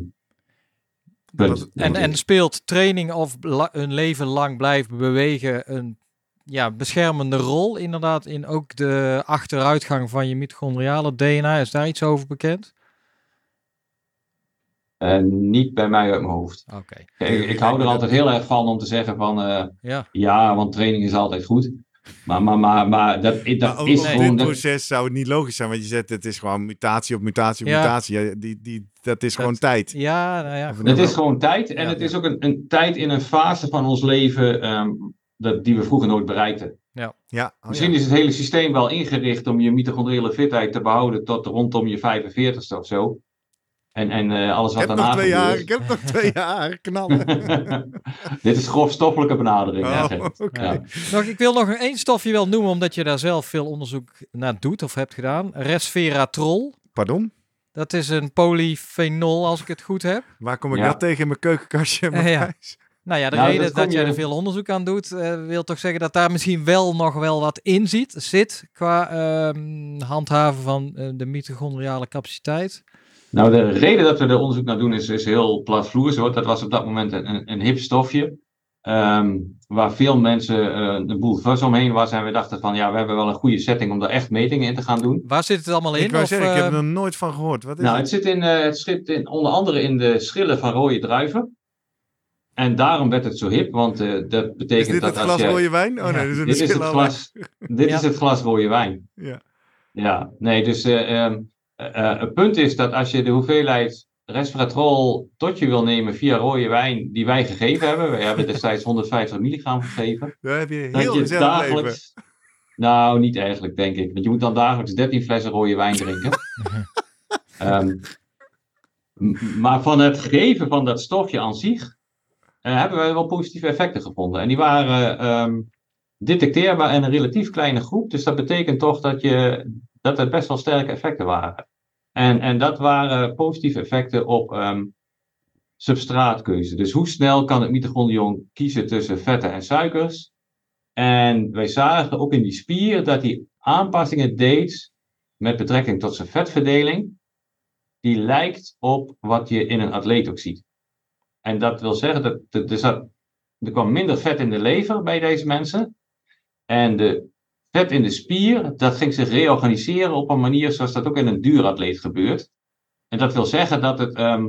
punt. Dat- En, en speelt training of la- een leven lang blijven bewegen een ja, beschermende rol inderdaad in ook de achteruitgang van je mitochondriale DNA? Is daar iets over bekend? Eh, niet bij mij uit mijn hoofd. Oké. Ik, ik hou er altijd heel erg van om te zeggen van eh, Ja. ja, want training is altijd goed. Maar, maar, maar, maar dat, dat Maar is gewoon. dit dat- proces zou het niet logisch zijn, want je zegt het is gewoon mutatie op mutatie op Ja. mutatie. Ja, Die, die, dat is Dat- gewoon tijd. Ja, nou ja. Het is gewoon tijd. En Ja, het ja. is ook een, een tijd in een fase van ons leven ehm, dat, die we vroeger nooit bereikten. Ja, oh Misschien ja. is het hele systeem wel ingericht om je mitochondriële fitheid te behouden tot rondom je 45ste of zo. En, en eh, alles wat heb daarna nog twee jaar, ik heb nog twee jaar, knallen. Dit is grofstoffelijke benadering. Oh. Ja. Nog, ik wil nog één stofje wel noemen, omdat je daar zelf veel onderzoek naar doet of hebt gedaan. Resveratrol. Pardon? Dat is een polyfenol, als ik het goed heb. Waar kom ik Ja. dat tegen in mijn keukenkastje? Ja. Nou ja, de Nou, reden dat jij je- er veel onderzoek aan doet, eh, wil toch zeggen dat daar misschien wel nog wel wat in zit, zit qua ehm, handhaven van eh, de mitochondriale capaciteit. Nou, de reden dat we er onderzoek naar doen is, is heel platvloers. Hoor. Dat was op dat moment een, een, hip stofje. ehm, waar veel mensen eh, een boel fuzz omheen was. En we dachten van ja, we hebben wel een goede setting om daar echt metingen in te gaan doen. Waar zit het allemaal in? Ik Of, zeggen, ik heb eh, er nog nooit van gehoord. Wat is Nou, het? het zit, in, eh, het zit in, onder andere in de schillen van rode druiven. En daarom werd het zo hip, want eh, dat Is betekent dit dat het als glas rode wijn? Oh Ja. nee, dat is dit is het glas, dit Ja. is het glas rode wijn. Ja. Ja, nee, dus eh, eh, het punt is dat als je de hoeveelheid resveratrol tot je wil nemen via rode wijn die wij gegeven hebben, wij hebben destijds 150 milligram gegeven, Daar heb je dat heel je gezellig leven. dagelijks... Nou, niet eigenlijk, denk ik. Want je moet dan dagelijks 13 flessen rode wijn drinken. Ehm, maar van het geven van dat stofje aan zich eh, hebben wij wel positieve effecten gevonden. En die waren ehm, detecteerbaar in een relatief kleine groep. Dus dat betekent toch dat, je, dat het best wel sterke effecten waren. En, en dat waren positieve effecten op ehm, substraatkeuze. Dus hoe snel kan het mitochondrion kiezen tussen vetten en suikers? En wij zagen ook in die spier dat hij aanpassingen deed met betrekking tot zijn vetverdeling, die lijkt op wat je in een atleet ook ziet. En dat wil zeggen dat er, er, er kwam minder vet in de lever bij deze mensen. En de vet in de spier, dat ging zich reorganiseren op een manier zoals dat ook in een duuratleet gebeurt. En dat wil zeggen dat het ehm,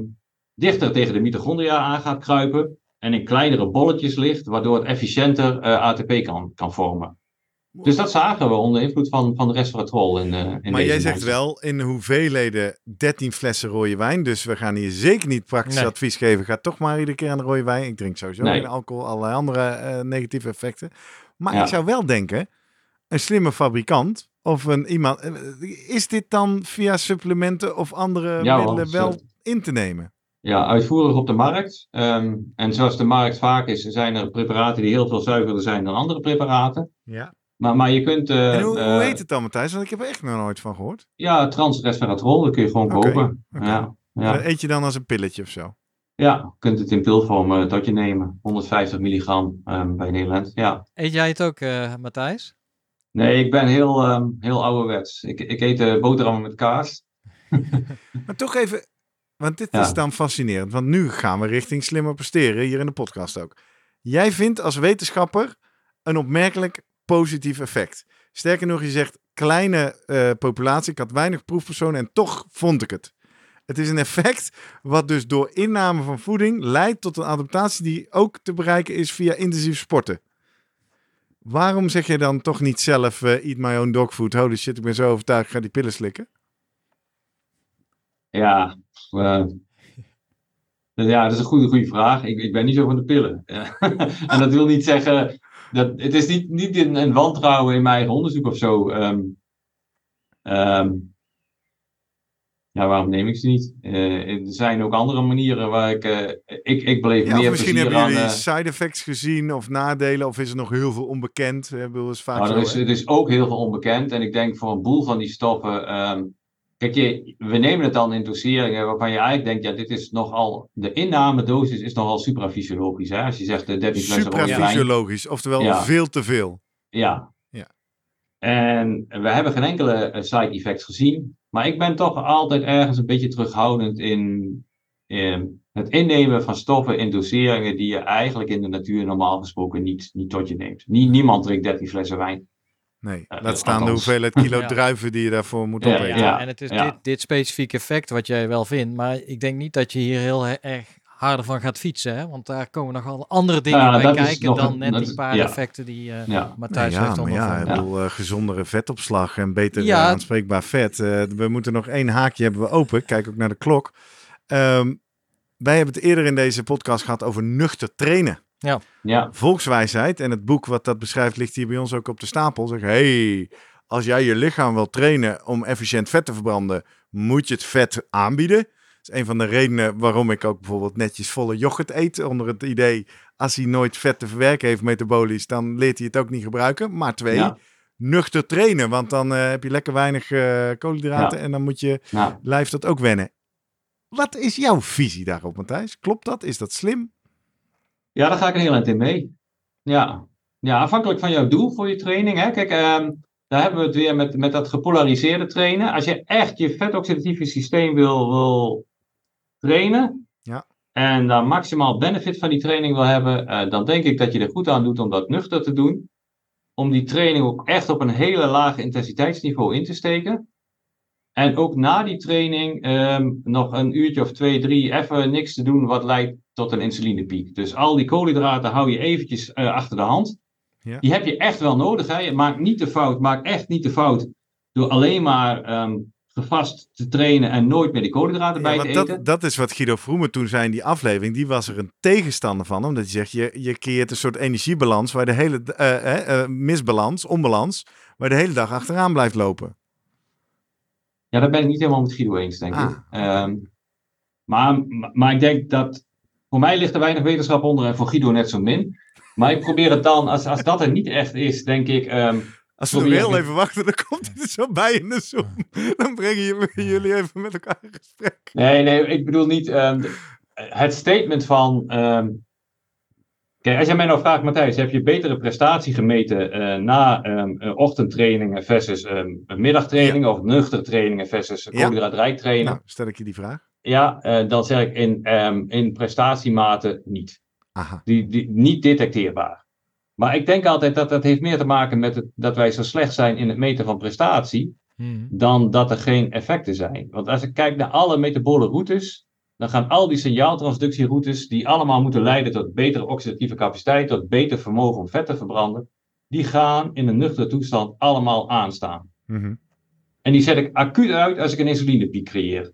dichter tegen de mitochondria aan gaat kruipen en in kleinere bolletjes ligt, waardoor het efficiënter eh, ATP kan, kan vormen. Dus dat zagen we onder invloed van, van de resveratrol. In, uh, in maar jij zegt wel in hoeveelheden 13 flessen rode wijn. Dus we gaan hier zeker niet praktisch Nee. advies geven. Ga toch maar iedere keer aan de rode wijn. Ik drink sowieso Nee. geen alcohol, allerlei andere eh, negatieve effecten. Maar Ja. ik zou wel denken, een slimme fabrikant of een iemand. eh, Is dit dan via supplementen of andere Ja, middelen want, wel eh, in te nemen? Ja, uitvoerig op de markt. Ehm, en zoals de markt vaak is, zijn er preparaten die heel veel zuiverder zijn dan andere preparaten. Ja. Maar, maar je kunt... eh, en hoe, hoe heet het dan, Matthijs? Want ik heb er echt nog nooit van gehoord. Ja, transresveratrol, dat kun je gewoon kopen. oké. Ja, Dat ja. eet je dan als een pilletje of zo? ja, je kunt het in pilvorm eh, tot je nemen. 150 milligram ehm, bij Nederland. Ja. Eet jij het ook, eh, Matthijs? Nee, ik ben heel, ehm, heel ouderwets. Ik, ik eet boterhammen met kaas. Maar toch even, want dit Ja. is dan fascinerend. Want nu gaan we richting slimmer presteren, hier in de podcast ook. Jij vindt als wetenschapper een opmerkelijk positief effect. Sterker nog, je zegt kleine eh, populatie, ik had weinig proefpersonen en toch vond ik het. Het is een effect wat dus door inname van voeding leidt tot een adaptatie die ook te bereiken is via intensief sporten. Waarom zeg je dan toch niet zelf, eh, eat my own dog food, holy shit, ik ben zo overtuigd, ik ga die pillen slikken? Ja, eh, ja, dat is een goede, goede vraag. Ik, ik ben niet zo van de pillen. en dat wil niet zeggen. Dat, het is niet, niet een, wantrouwen in mijn eigen onderzoek of zo. Ehm, ja, waarom neem ik ze niet? Eh, er zijn ook andere manieren waar ik. eh, ik, ik Ja, of meer misschien hebben aan. jullie eh, side effects gezien of nadelen, of is er nog heel veel onbekend? Hebben eens vaak Nou, er, is, er is ook heel veel onbekend. En ik denk voor een boel van die stoffen. ehm, kijk, je, we nemen het dan in doseringen waarvan je eigenlijk denkt: ja, dit is nogal. De innamedosis is nogal suprafysiologisch. Hè? Als je zegt de 13 flessen rode wijn. Suprafysiologisch, oftewel Ja. veel te veel. Ja. En we hebben geen enkele eh, side effects gezien. Maar ik ben toch altijd ergens een beetje terughoudend in, in het innemen van stoffen in doseringen die je eigenlijk in de natuur normaal gesproken niet, niet tot je neemt. Nie- niemand drinkt 13 flessen wijn. Nee, Ja, laat staan de hoeveelheid kilo Ja. druiven die je daarvoor moet Ja, opeten. Ja, en het is ja. dit, dit specifieke effect wat jij wel vindt, maar ik denk niet dat je hier heel he- erg harder van gaat fietsen, hè? want daar komen nogal andere dingen Ja, bij kijken dan een- net die paar ja. effecten die eh Ja. Matthijs ja, heeft maar ja, ik ondervonden. bedoel, eh, gezondere vetopslag en beter Ja. eh, aanspreekbaar vet. Eh, we moeten nog één haakje hebben we open. Kijk ook naar de klok. Ehm, wij hebben het eerder in deze podcast gehad over nuchter trainen. Ja, Volkswijsheid en het boek wat dat beschrijft ligt hier bij ons ook op de stapel. Zeg, hey, als jij je lichaam wil trainen om efficiënt vet te verbranden, moet je het vet aanbieden. Dat is een van de redenen waarom ik ook bijvoorbeeld netjes volle yoghurt eet. Onder het idee, als hij nooit vet te verwerken heeft metabolisch, dan leert hij het ook niet gebruiken. Maar twee, ja, nuchter trainen, want dan eh, heb je lekker weinig eh, koolhydraten en dan moet je lijf dat ook wennen. Wat is jouw visie daarop, Matthijs? Klopt dat? Is dat slim? ja, daar ga ik een heel eind in mee. Ja. ja, afhankelijk van jouw doel voor je training. Hè? Kijk, ehm, daar hebben we het weer met, met dat gepolariseerde trainen. Als je echt je vetoxidatieve systeem wil, wil trainen. Ja. En daar maximaal benefit van die training wil hebben. eh, dan denk ik dat je er goed aan doet om dat nuchter te doen. Om die training ook echt op een hele lage intensiteitsniveau in te steken. En ook na die training ehm, nog een uurtje of twee, drie even niks te doen wat leidt tot een insulinepiek. Dus al die koolhydraten hou je eventjes eh, achter de hand. Ja. Die heb je echt wel nodig. Hè? Je maakt niet de fout, maak echt niet de fout door alleen maar ehm, gevast te trainen en nooit meer die koolhydraten bij te eten. dat, dat is wat Guido Vroemen toen zei in die aflevering. Die was er een tegenstander van. Omdat hij zegt, je, je creëert een soort energiebalans. Waar de hele, eh, eh, eh, misbalans, onbalans. Waar de hele dag achteraan blijft lopen. Ja, daar ben ik niet helemaal met Guido eens, denk Ah, ik. Ehm, maar, maar ik denk dat. Voor mij ligt er weinig wetenschap onder en voor Guido net zo min. Maar ik probeer het dan, als, als dat er niet echt is, denk ik. ehm, Als we nog heel even wachten, dan komt hij er zo bij in de Zoom. Dan brengen jullie- jullie even met elkaar in gesprek. Nee, nee, ik bedoel niet ehm, het statement van. ehm, kijk, als jij mij nou vraagt, Matthijs, heb je betere prestatie gemeten eh, na eh, ochtendtrainingen versus middagtrainingen of nuchter trainingen versus Ja. koolhydraatrijk trainen? Nou, stel ik je die vraag. Ja, eh, dan zeg ik in, in prestatiemate niet. Aha. Die, die, niet detecteerbaar. Maar ik denk altijd dat dat heeft meer te maken met het, dat wij zo slecht zijn in het meten van prestatie, Mhm. dan dat er geen effecten zijn. Want als ik kijk naar alle metabole routes, dan gaan al die signaaltransductieroutes, die allemaal moeten leiden tot betere oxidatieve capaciteit, tot beter vermogen om vet te verbranden, die gaan in een nuchtere toestand allemaal aanstaan. Mhm. En die zet ik acuut uit als ik een insulinepiek creëer.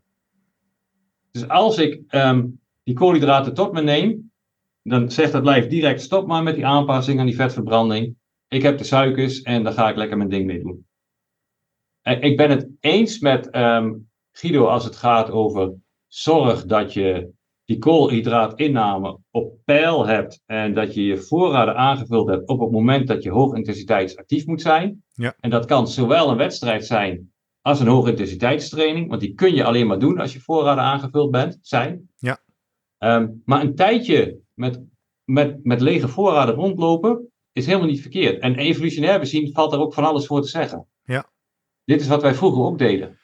Dus als ik ehm, die koolhydraten tot me neem, dan zegt het lijf direct stop maar met die aanpassing aan die vetverbranding. Ik heb de suikers en daar ga ik lekker mijn ding mee doen. En ik ben het eens met ehm, Guido als het gaat over zorg dat je die koolhydraatinname op peil hebt en dat je je voorraden aangevuld hebt op het moment dat je hoogintensiteitsactief moet zijn. Ja. En dat kan zowel een wedstrijd zijn als een hoogintensiteitstraining, want die kun je alleen maar doen als je voorraden aangevuld bent, zijn. Ja. Ehm, maar een tijdje met, met, met lege voorraden rondlopen is helemaal niet verkeerd. En evolutionair bezien valt er ook van alles voor te zeggen. Ja. Dit is wat wij vroeger ook deden.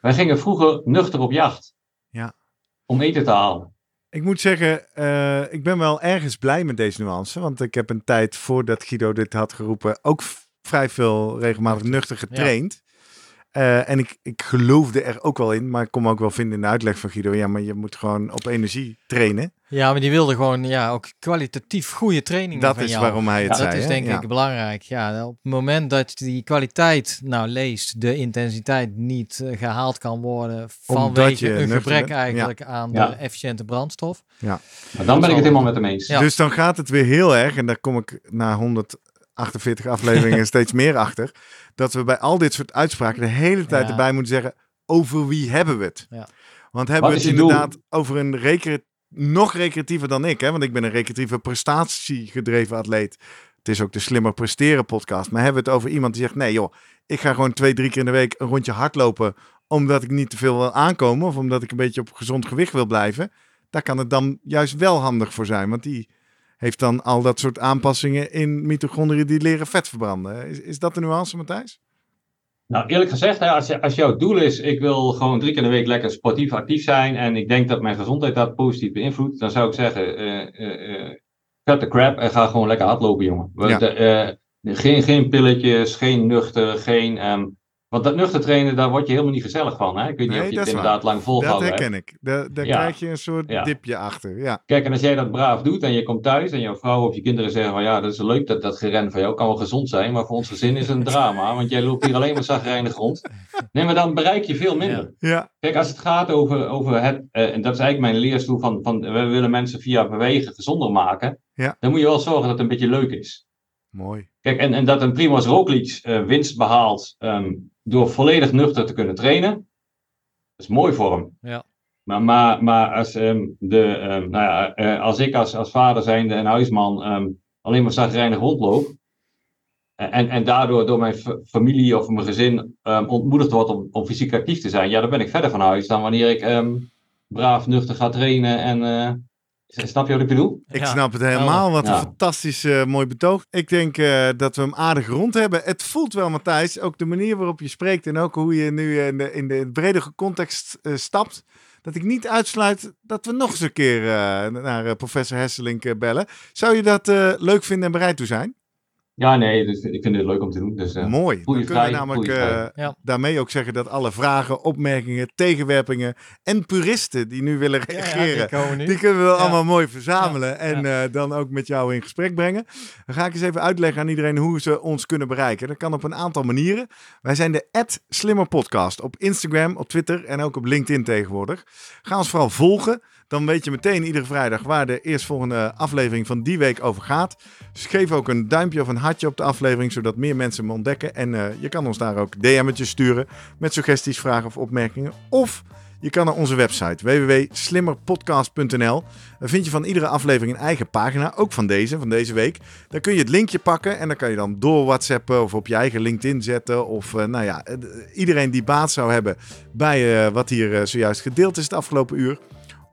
Wij gingen vroeger nuchter op jacht. Ja. Om eten te halen. Ik moet zeggen, eh, ik ben wel ergens blij met deze nuance. Want ik heb een tijd voordat Guido dit had geroepen ook vrij veel regelmatig nuchter getraind. Eh, en ik, ik geloofde er ook wel in, maar ik kon me ook wel vinden in de uitleg van Guido. Ja, maar je moet gewoon op energie trainen. Ja, maar die wilde gewoon ja, ook kwalitatief goede trainingen Dat van is jou. waarom hij het dat zei. is hè? denk Ja. ik belangrijk. Ja, op het moment dat die kwaliteit nou leest, de intensiteit niet eh, gehaald kan worden vanwege je een gebrek bent. Ja. eigenlijk aan Ja. de efficiënte brandstof. Maar dan ben ik het helemaal met hem eens. Ja. Dus dan gaat het weer heel erg, en daar kom ik na 148 afleveringen steeds meer achter, dat we bij al dit soort uitspraken de hele tijd Ja. erbij moeten zeggen, over wie hebben we het? Ja. Want hebben we het is doel? inderdaad over een nog recreatiever dan ik, hè? want ik ben een recreatieve prestatiegedreven atleet. Het is ook de Slimmer Presteren podcast. Maar hebben we het over iemand die zegt, nee joh, ik ga gewoon twee, drie keer in de week een rondje hardlopen, omdat ik niet te veel wil aankomen of omdat ik een beetje op gezond gewicht wil blijven. Daar kan het dan juist wel handig voor zijn, want die heeft dan al dat soort aanpassingen in mitochondriën die leren vet verbranden. Is, is dat de nuance, Matthijs? Nou, eerlijk gezegd, hè, als, je, als jouw doel is, ik wil gewoon drie keer in de week lekker sportief actief zijn en ik denk dat mijn gezondheid dat positief beïnvloedt, dan zou ik zeggen, eh eh, eh, cut the crap en ga gewoon lekker hardlopen, jongen. Ja. eh, geen, geen pilletjes, geen nuchter, geen... ehm, want dat nuchter trainen, daar word je helemaal niet gezellig van. Hè? Ik weet niet Nee, of je dat het inderdaad lang Dat volhouden hebt. herken ik. Daar, daar Ja. krijg je een soort Ja. dipje achter. Ja. Kijk, en als jij dat braaf doet en je komt thuis en jouw vrouw of je kinderen zeggen van ja, dat is leuk dat dat geren van jou kan wel gezond zijn, maar voor ons gezin is het een drama, want jij loopt hier alleen maar zagrijnig rond. Nee, maar dan bereik je veel minder. ja. Kijk, als het gaat over, over het, eh, en dat is eigenlijk mijn leerstoel van, van we willen mensen via bewegen gezonder maken, Ja. dan moet je wel zorgen dat het een beetje leuk is. Mooi. Kijk, en, en dat een Primoz Roglic eh, winst behaalt ehm, door volledig nuchter te kunnen trainen, dat is mooi voor hem. Ja. Maar, maar, maar als, ehm, de, ehm, nou ja, eh, als ik als, als vader zijnde en huisman ehm, alleen maar zagrijnig rondloop, en, en daardoor door mijn fa- familie of mijn gezin ontmoedigd wordt om, om fysiek actief te zijn, ja, dan ben ik verder van huis dan wanneer ik braaf nuchter ga trainen. En, eh, snap je wat ik bedoel? Ik Ja, snap het helemaal. Wat een Ja. fantastisch eh, mooi betoog. Ik denk eh, dat we hem aardig rond hebben. Het voelt wel, Matthijs, ook de manier waarop je spreekt en ook hoe je nu in de, in de bredere context eh, stapt. Dat ik niet uitsluit dat we nog eens een keer eh, naar eh, professor Hesselink bellen. Zou je dat eh, leuk vinden en bereid toe zijn? Ja, nee, dus ik vind het leuk om te doen. Dus, eh, Mooi. Dan kunnen we namelijk eh, Ja. daarmee ook zeggen dat alle vragen, opmerkingen, tegenwerpingen en puristen die nu willen Ja, ja, reageren, die. Die kunnen we Ja. allemaal mooi verzamelen Ja, en eh, dan ook met jou in gesprek brengen. Dan ga ik eens even uitleggen aan iedereen hoe ze ons kunnen bereiken. Dat kan op een aantal manieren. Wij zijn de Slimmer Podcast op Instagram, op Twitter en ook op LinkedIn tegenwoordig. Ga ons vooral volgen. Dan weet je meteen iedere vrijdag waar de eerstvolgende aflevering van die week over gaat. Dus geef ook een duimpje of een hartje op de aflevering, zodat meer mensen hem ontdekken. En eh, je kan ons daar ook DM'tjes sturen met suggesties, vragen of opmerkingen. Of je kan naar onze website www.slimmerpodcast.nl. Daar vind je van iedere aflevering een eigen pagina, ook van deze, van deze week. Daar kun je het linkje pakken en dan kan je dan door WhatsAppen of op je eigen LinkedIn zetten. Of eh, nou ja, eh, iedereen die baat zou hebben bij wat hier zojuist gedeeld is het afgelopen uur.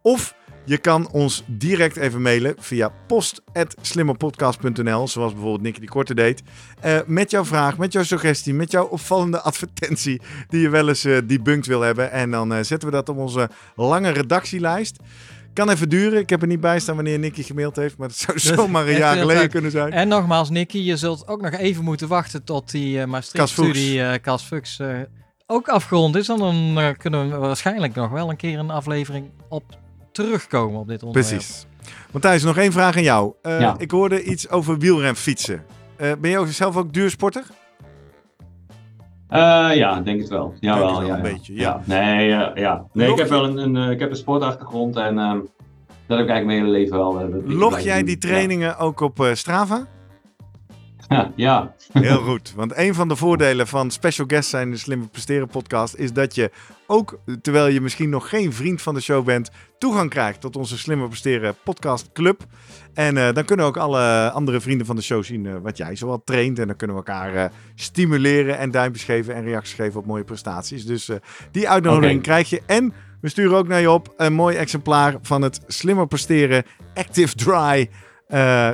Of je kan ons direct even mailen via post.slimmerpodcast.nl, zoals bijvoorbeeld Nicky die Korte deed. eh, met jouw vraag, met jouw suggestie, met jouw opvallende advertentie die je wel eens debunked wil hebben. En dan eh, zetten we dat op onze lange redactielijst. Kan even duren. Ik heb er niet bij staan wanneer Nicky gemaild heeft. Maar het zou zomaar een jaar geleden kunnen zijn. En nogmaals, Nicky, je zult ook nog even moeten wachten tot die uh, Maastricht-studie uh, Cas Fuchs uh, ook afgerond is. En dan uh, kunnen we waarschijnlijk nog wel een keer een aflevering op terugkomen op dit onderwerp. Precies. Matthijs, nog één vraag aan jou. Uh, ja. Ik hoorde iets over wielrenfietsen. Uh, ben je ook zelf ook duursporter? Uh, ja, denk het wel. Ja, wel. wel ja, een ja. beetje, ja. ja. Nee, ja. nee ik heb wel een, een, ik heb een sportachtergrond en um, dat heb ik eigenlijk mijn hele leven wel. Uh, Log jij die trainingen ja. ook op uh, Strava? Ja. Heel goed. Want een van de voordelen van special guest zijn in de Slimme Presteren podcast is dat je ook, terwijl je misschien nog geen vriend van de show bent, toegang krijgt tot onze Slimme Presteren podcast club. En uh, dan kunnen ook alle andere vrienden van de show zien uh, wat jij zoal traint. En dan kunnen we elkaar uh, stimuleren en duimpjes geven en reacties geven op mooie prestaties. Dus die uitnodiging okay. krijg je. En we sturen ook naar je op een mooi exemplaar van het Slimmer Presteren Active Dry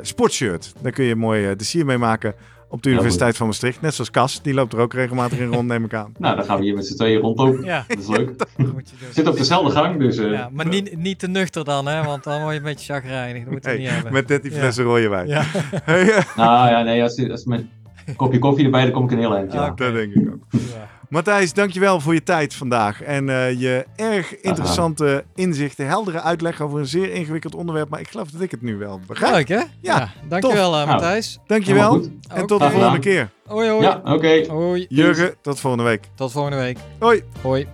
sportshirt. Daar kun je mooi de sier mee maken op de Universiteit van Maastricht. Net zoals Cas, die loopt er ook regelmatig in rond, neem ik aan. Nou, dan gaan we hier met z'n tweeën rondlopen. Ja. Dat is leuk. Zit op dezelfde gang, dus... Uh... Ja, maar niet, niet te nuchter dan, hè, want dan word je een beetje chagrijnig. Dat moet je hey, niet hebben. Met 13 flessen ja. rode wijn. Ja. nou ja, nee, als, als met een kopje koffie erbij, dan kom ik een heel eind. Ja. Ah, dat denk ik ook. Matthijs, dankjewel voor je tijd vandaag. En uh, je erg interessante Aha. inzichten, heldere uitleg over een zeer ingewikkeld onderwerp. Maar ik geloof dat ik het nu wel begrijp. Leuk, hè? Ja, ja dankjewel uh, Matthijs. Dankjewel. En tot de volgende keer. Hoi, hoi. Ja, oké. Okay. Hoi. Jurgen, tot volgende week. Tot volgende week. Hoi. Hoi.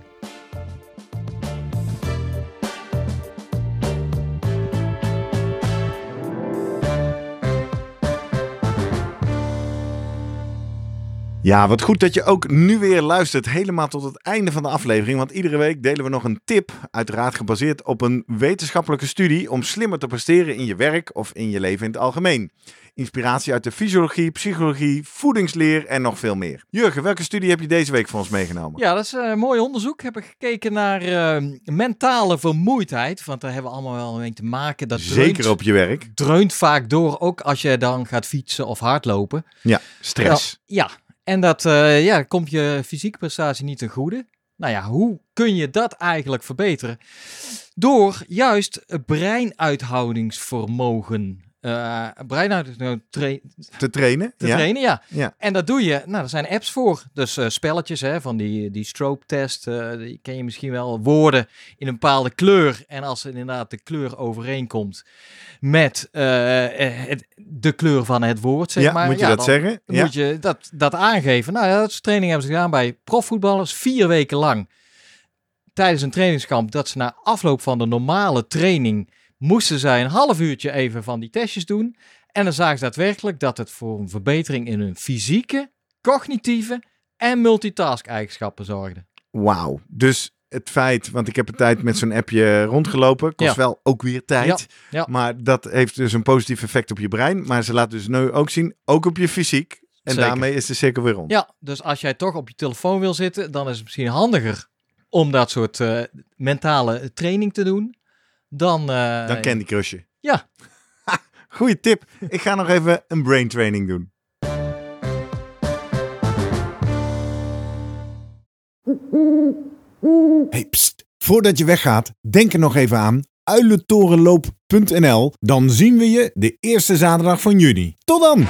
Ja, wat goed dat je ook nu weer luistert, helemaal tot het einde van de aflevering. Want iedere week delen we nog een tip, uiteraard gebaseerd op een wetenschappelijke studie om slimmer te presteren in je werk of in je leven in het algemeen. Inspiratie uit de fysiologie, psychologie, voedingsleer en nog veel meer. Jurgen, welke studie heb je deze week voor ons meegenomen? Ja, dat is een mooi onderzoek. Heb ik gekeken naar uh, mentale vermoeidheid. Want daar hebben we allemaal wel mee te maken. Dat Zeker dreunt, op je werk. Dreunt vaak door, ook als je dan gaat fietsen of hardlopen. Ja, stress. Ja. En dat uh, ja, komt je fysieke prestatie niet ten goede. Nou ja, hoe kun je dat eigenlijk verbeteren? Door juist breinuithoudingsvermogen uh, breinuithoudingsvermogen tra te trainen. Te ja. trainen, ja. ja. En dat doe je, nou, er zijn apps voor. Dus uh, spelletjes hè, van die, die stroop-test, uh, die ken je misschien wel. Woorden in een bepaalde kleur. En als inderdaad de kleur overeenkomt met het, de kleur van het woord, zeg ja, maar. moet je dat dan, zeggen? Dan moet je dat, dat aangeven. Nou ja, dat soort training hebben ze gedaan bij profvoetballers. Vier weken lang tijdens een trainingskamp. Dat ze na afloop van de normale training moesten zij een half uurtje even van die testjes doen. En dan zagen ze daadwerkelijk dat het voor een verbetering in hun fysieke, cognitieve en multitask eigenschappen zorgde. Wauw. Dus het feit, want ik heb een tijd met zo'n appje rondgelopen, kost ja. wel ook weer tijd. Ja. Ja. Maar dat heeft dus een positief effect op je brein. Maar ze laat dus nu ook zien, ook op je fysiek. En Zeker. daarmee is de cirkel weer rond. Ja, dus als jij toch op je telefoon wil zitten, dan is het misschien handiger om dat soort uh, mentale training te doen. Dan, uh, dan Candy Crushje. Ja. Goeie tip. Ik ga nog even een brain training doen. Hey, pst. Voordat je weggaat, denk er nog even aan uilentorenloop.nl. Dan zien we je de eerste zaterdag van juni. Tot dan!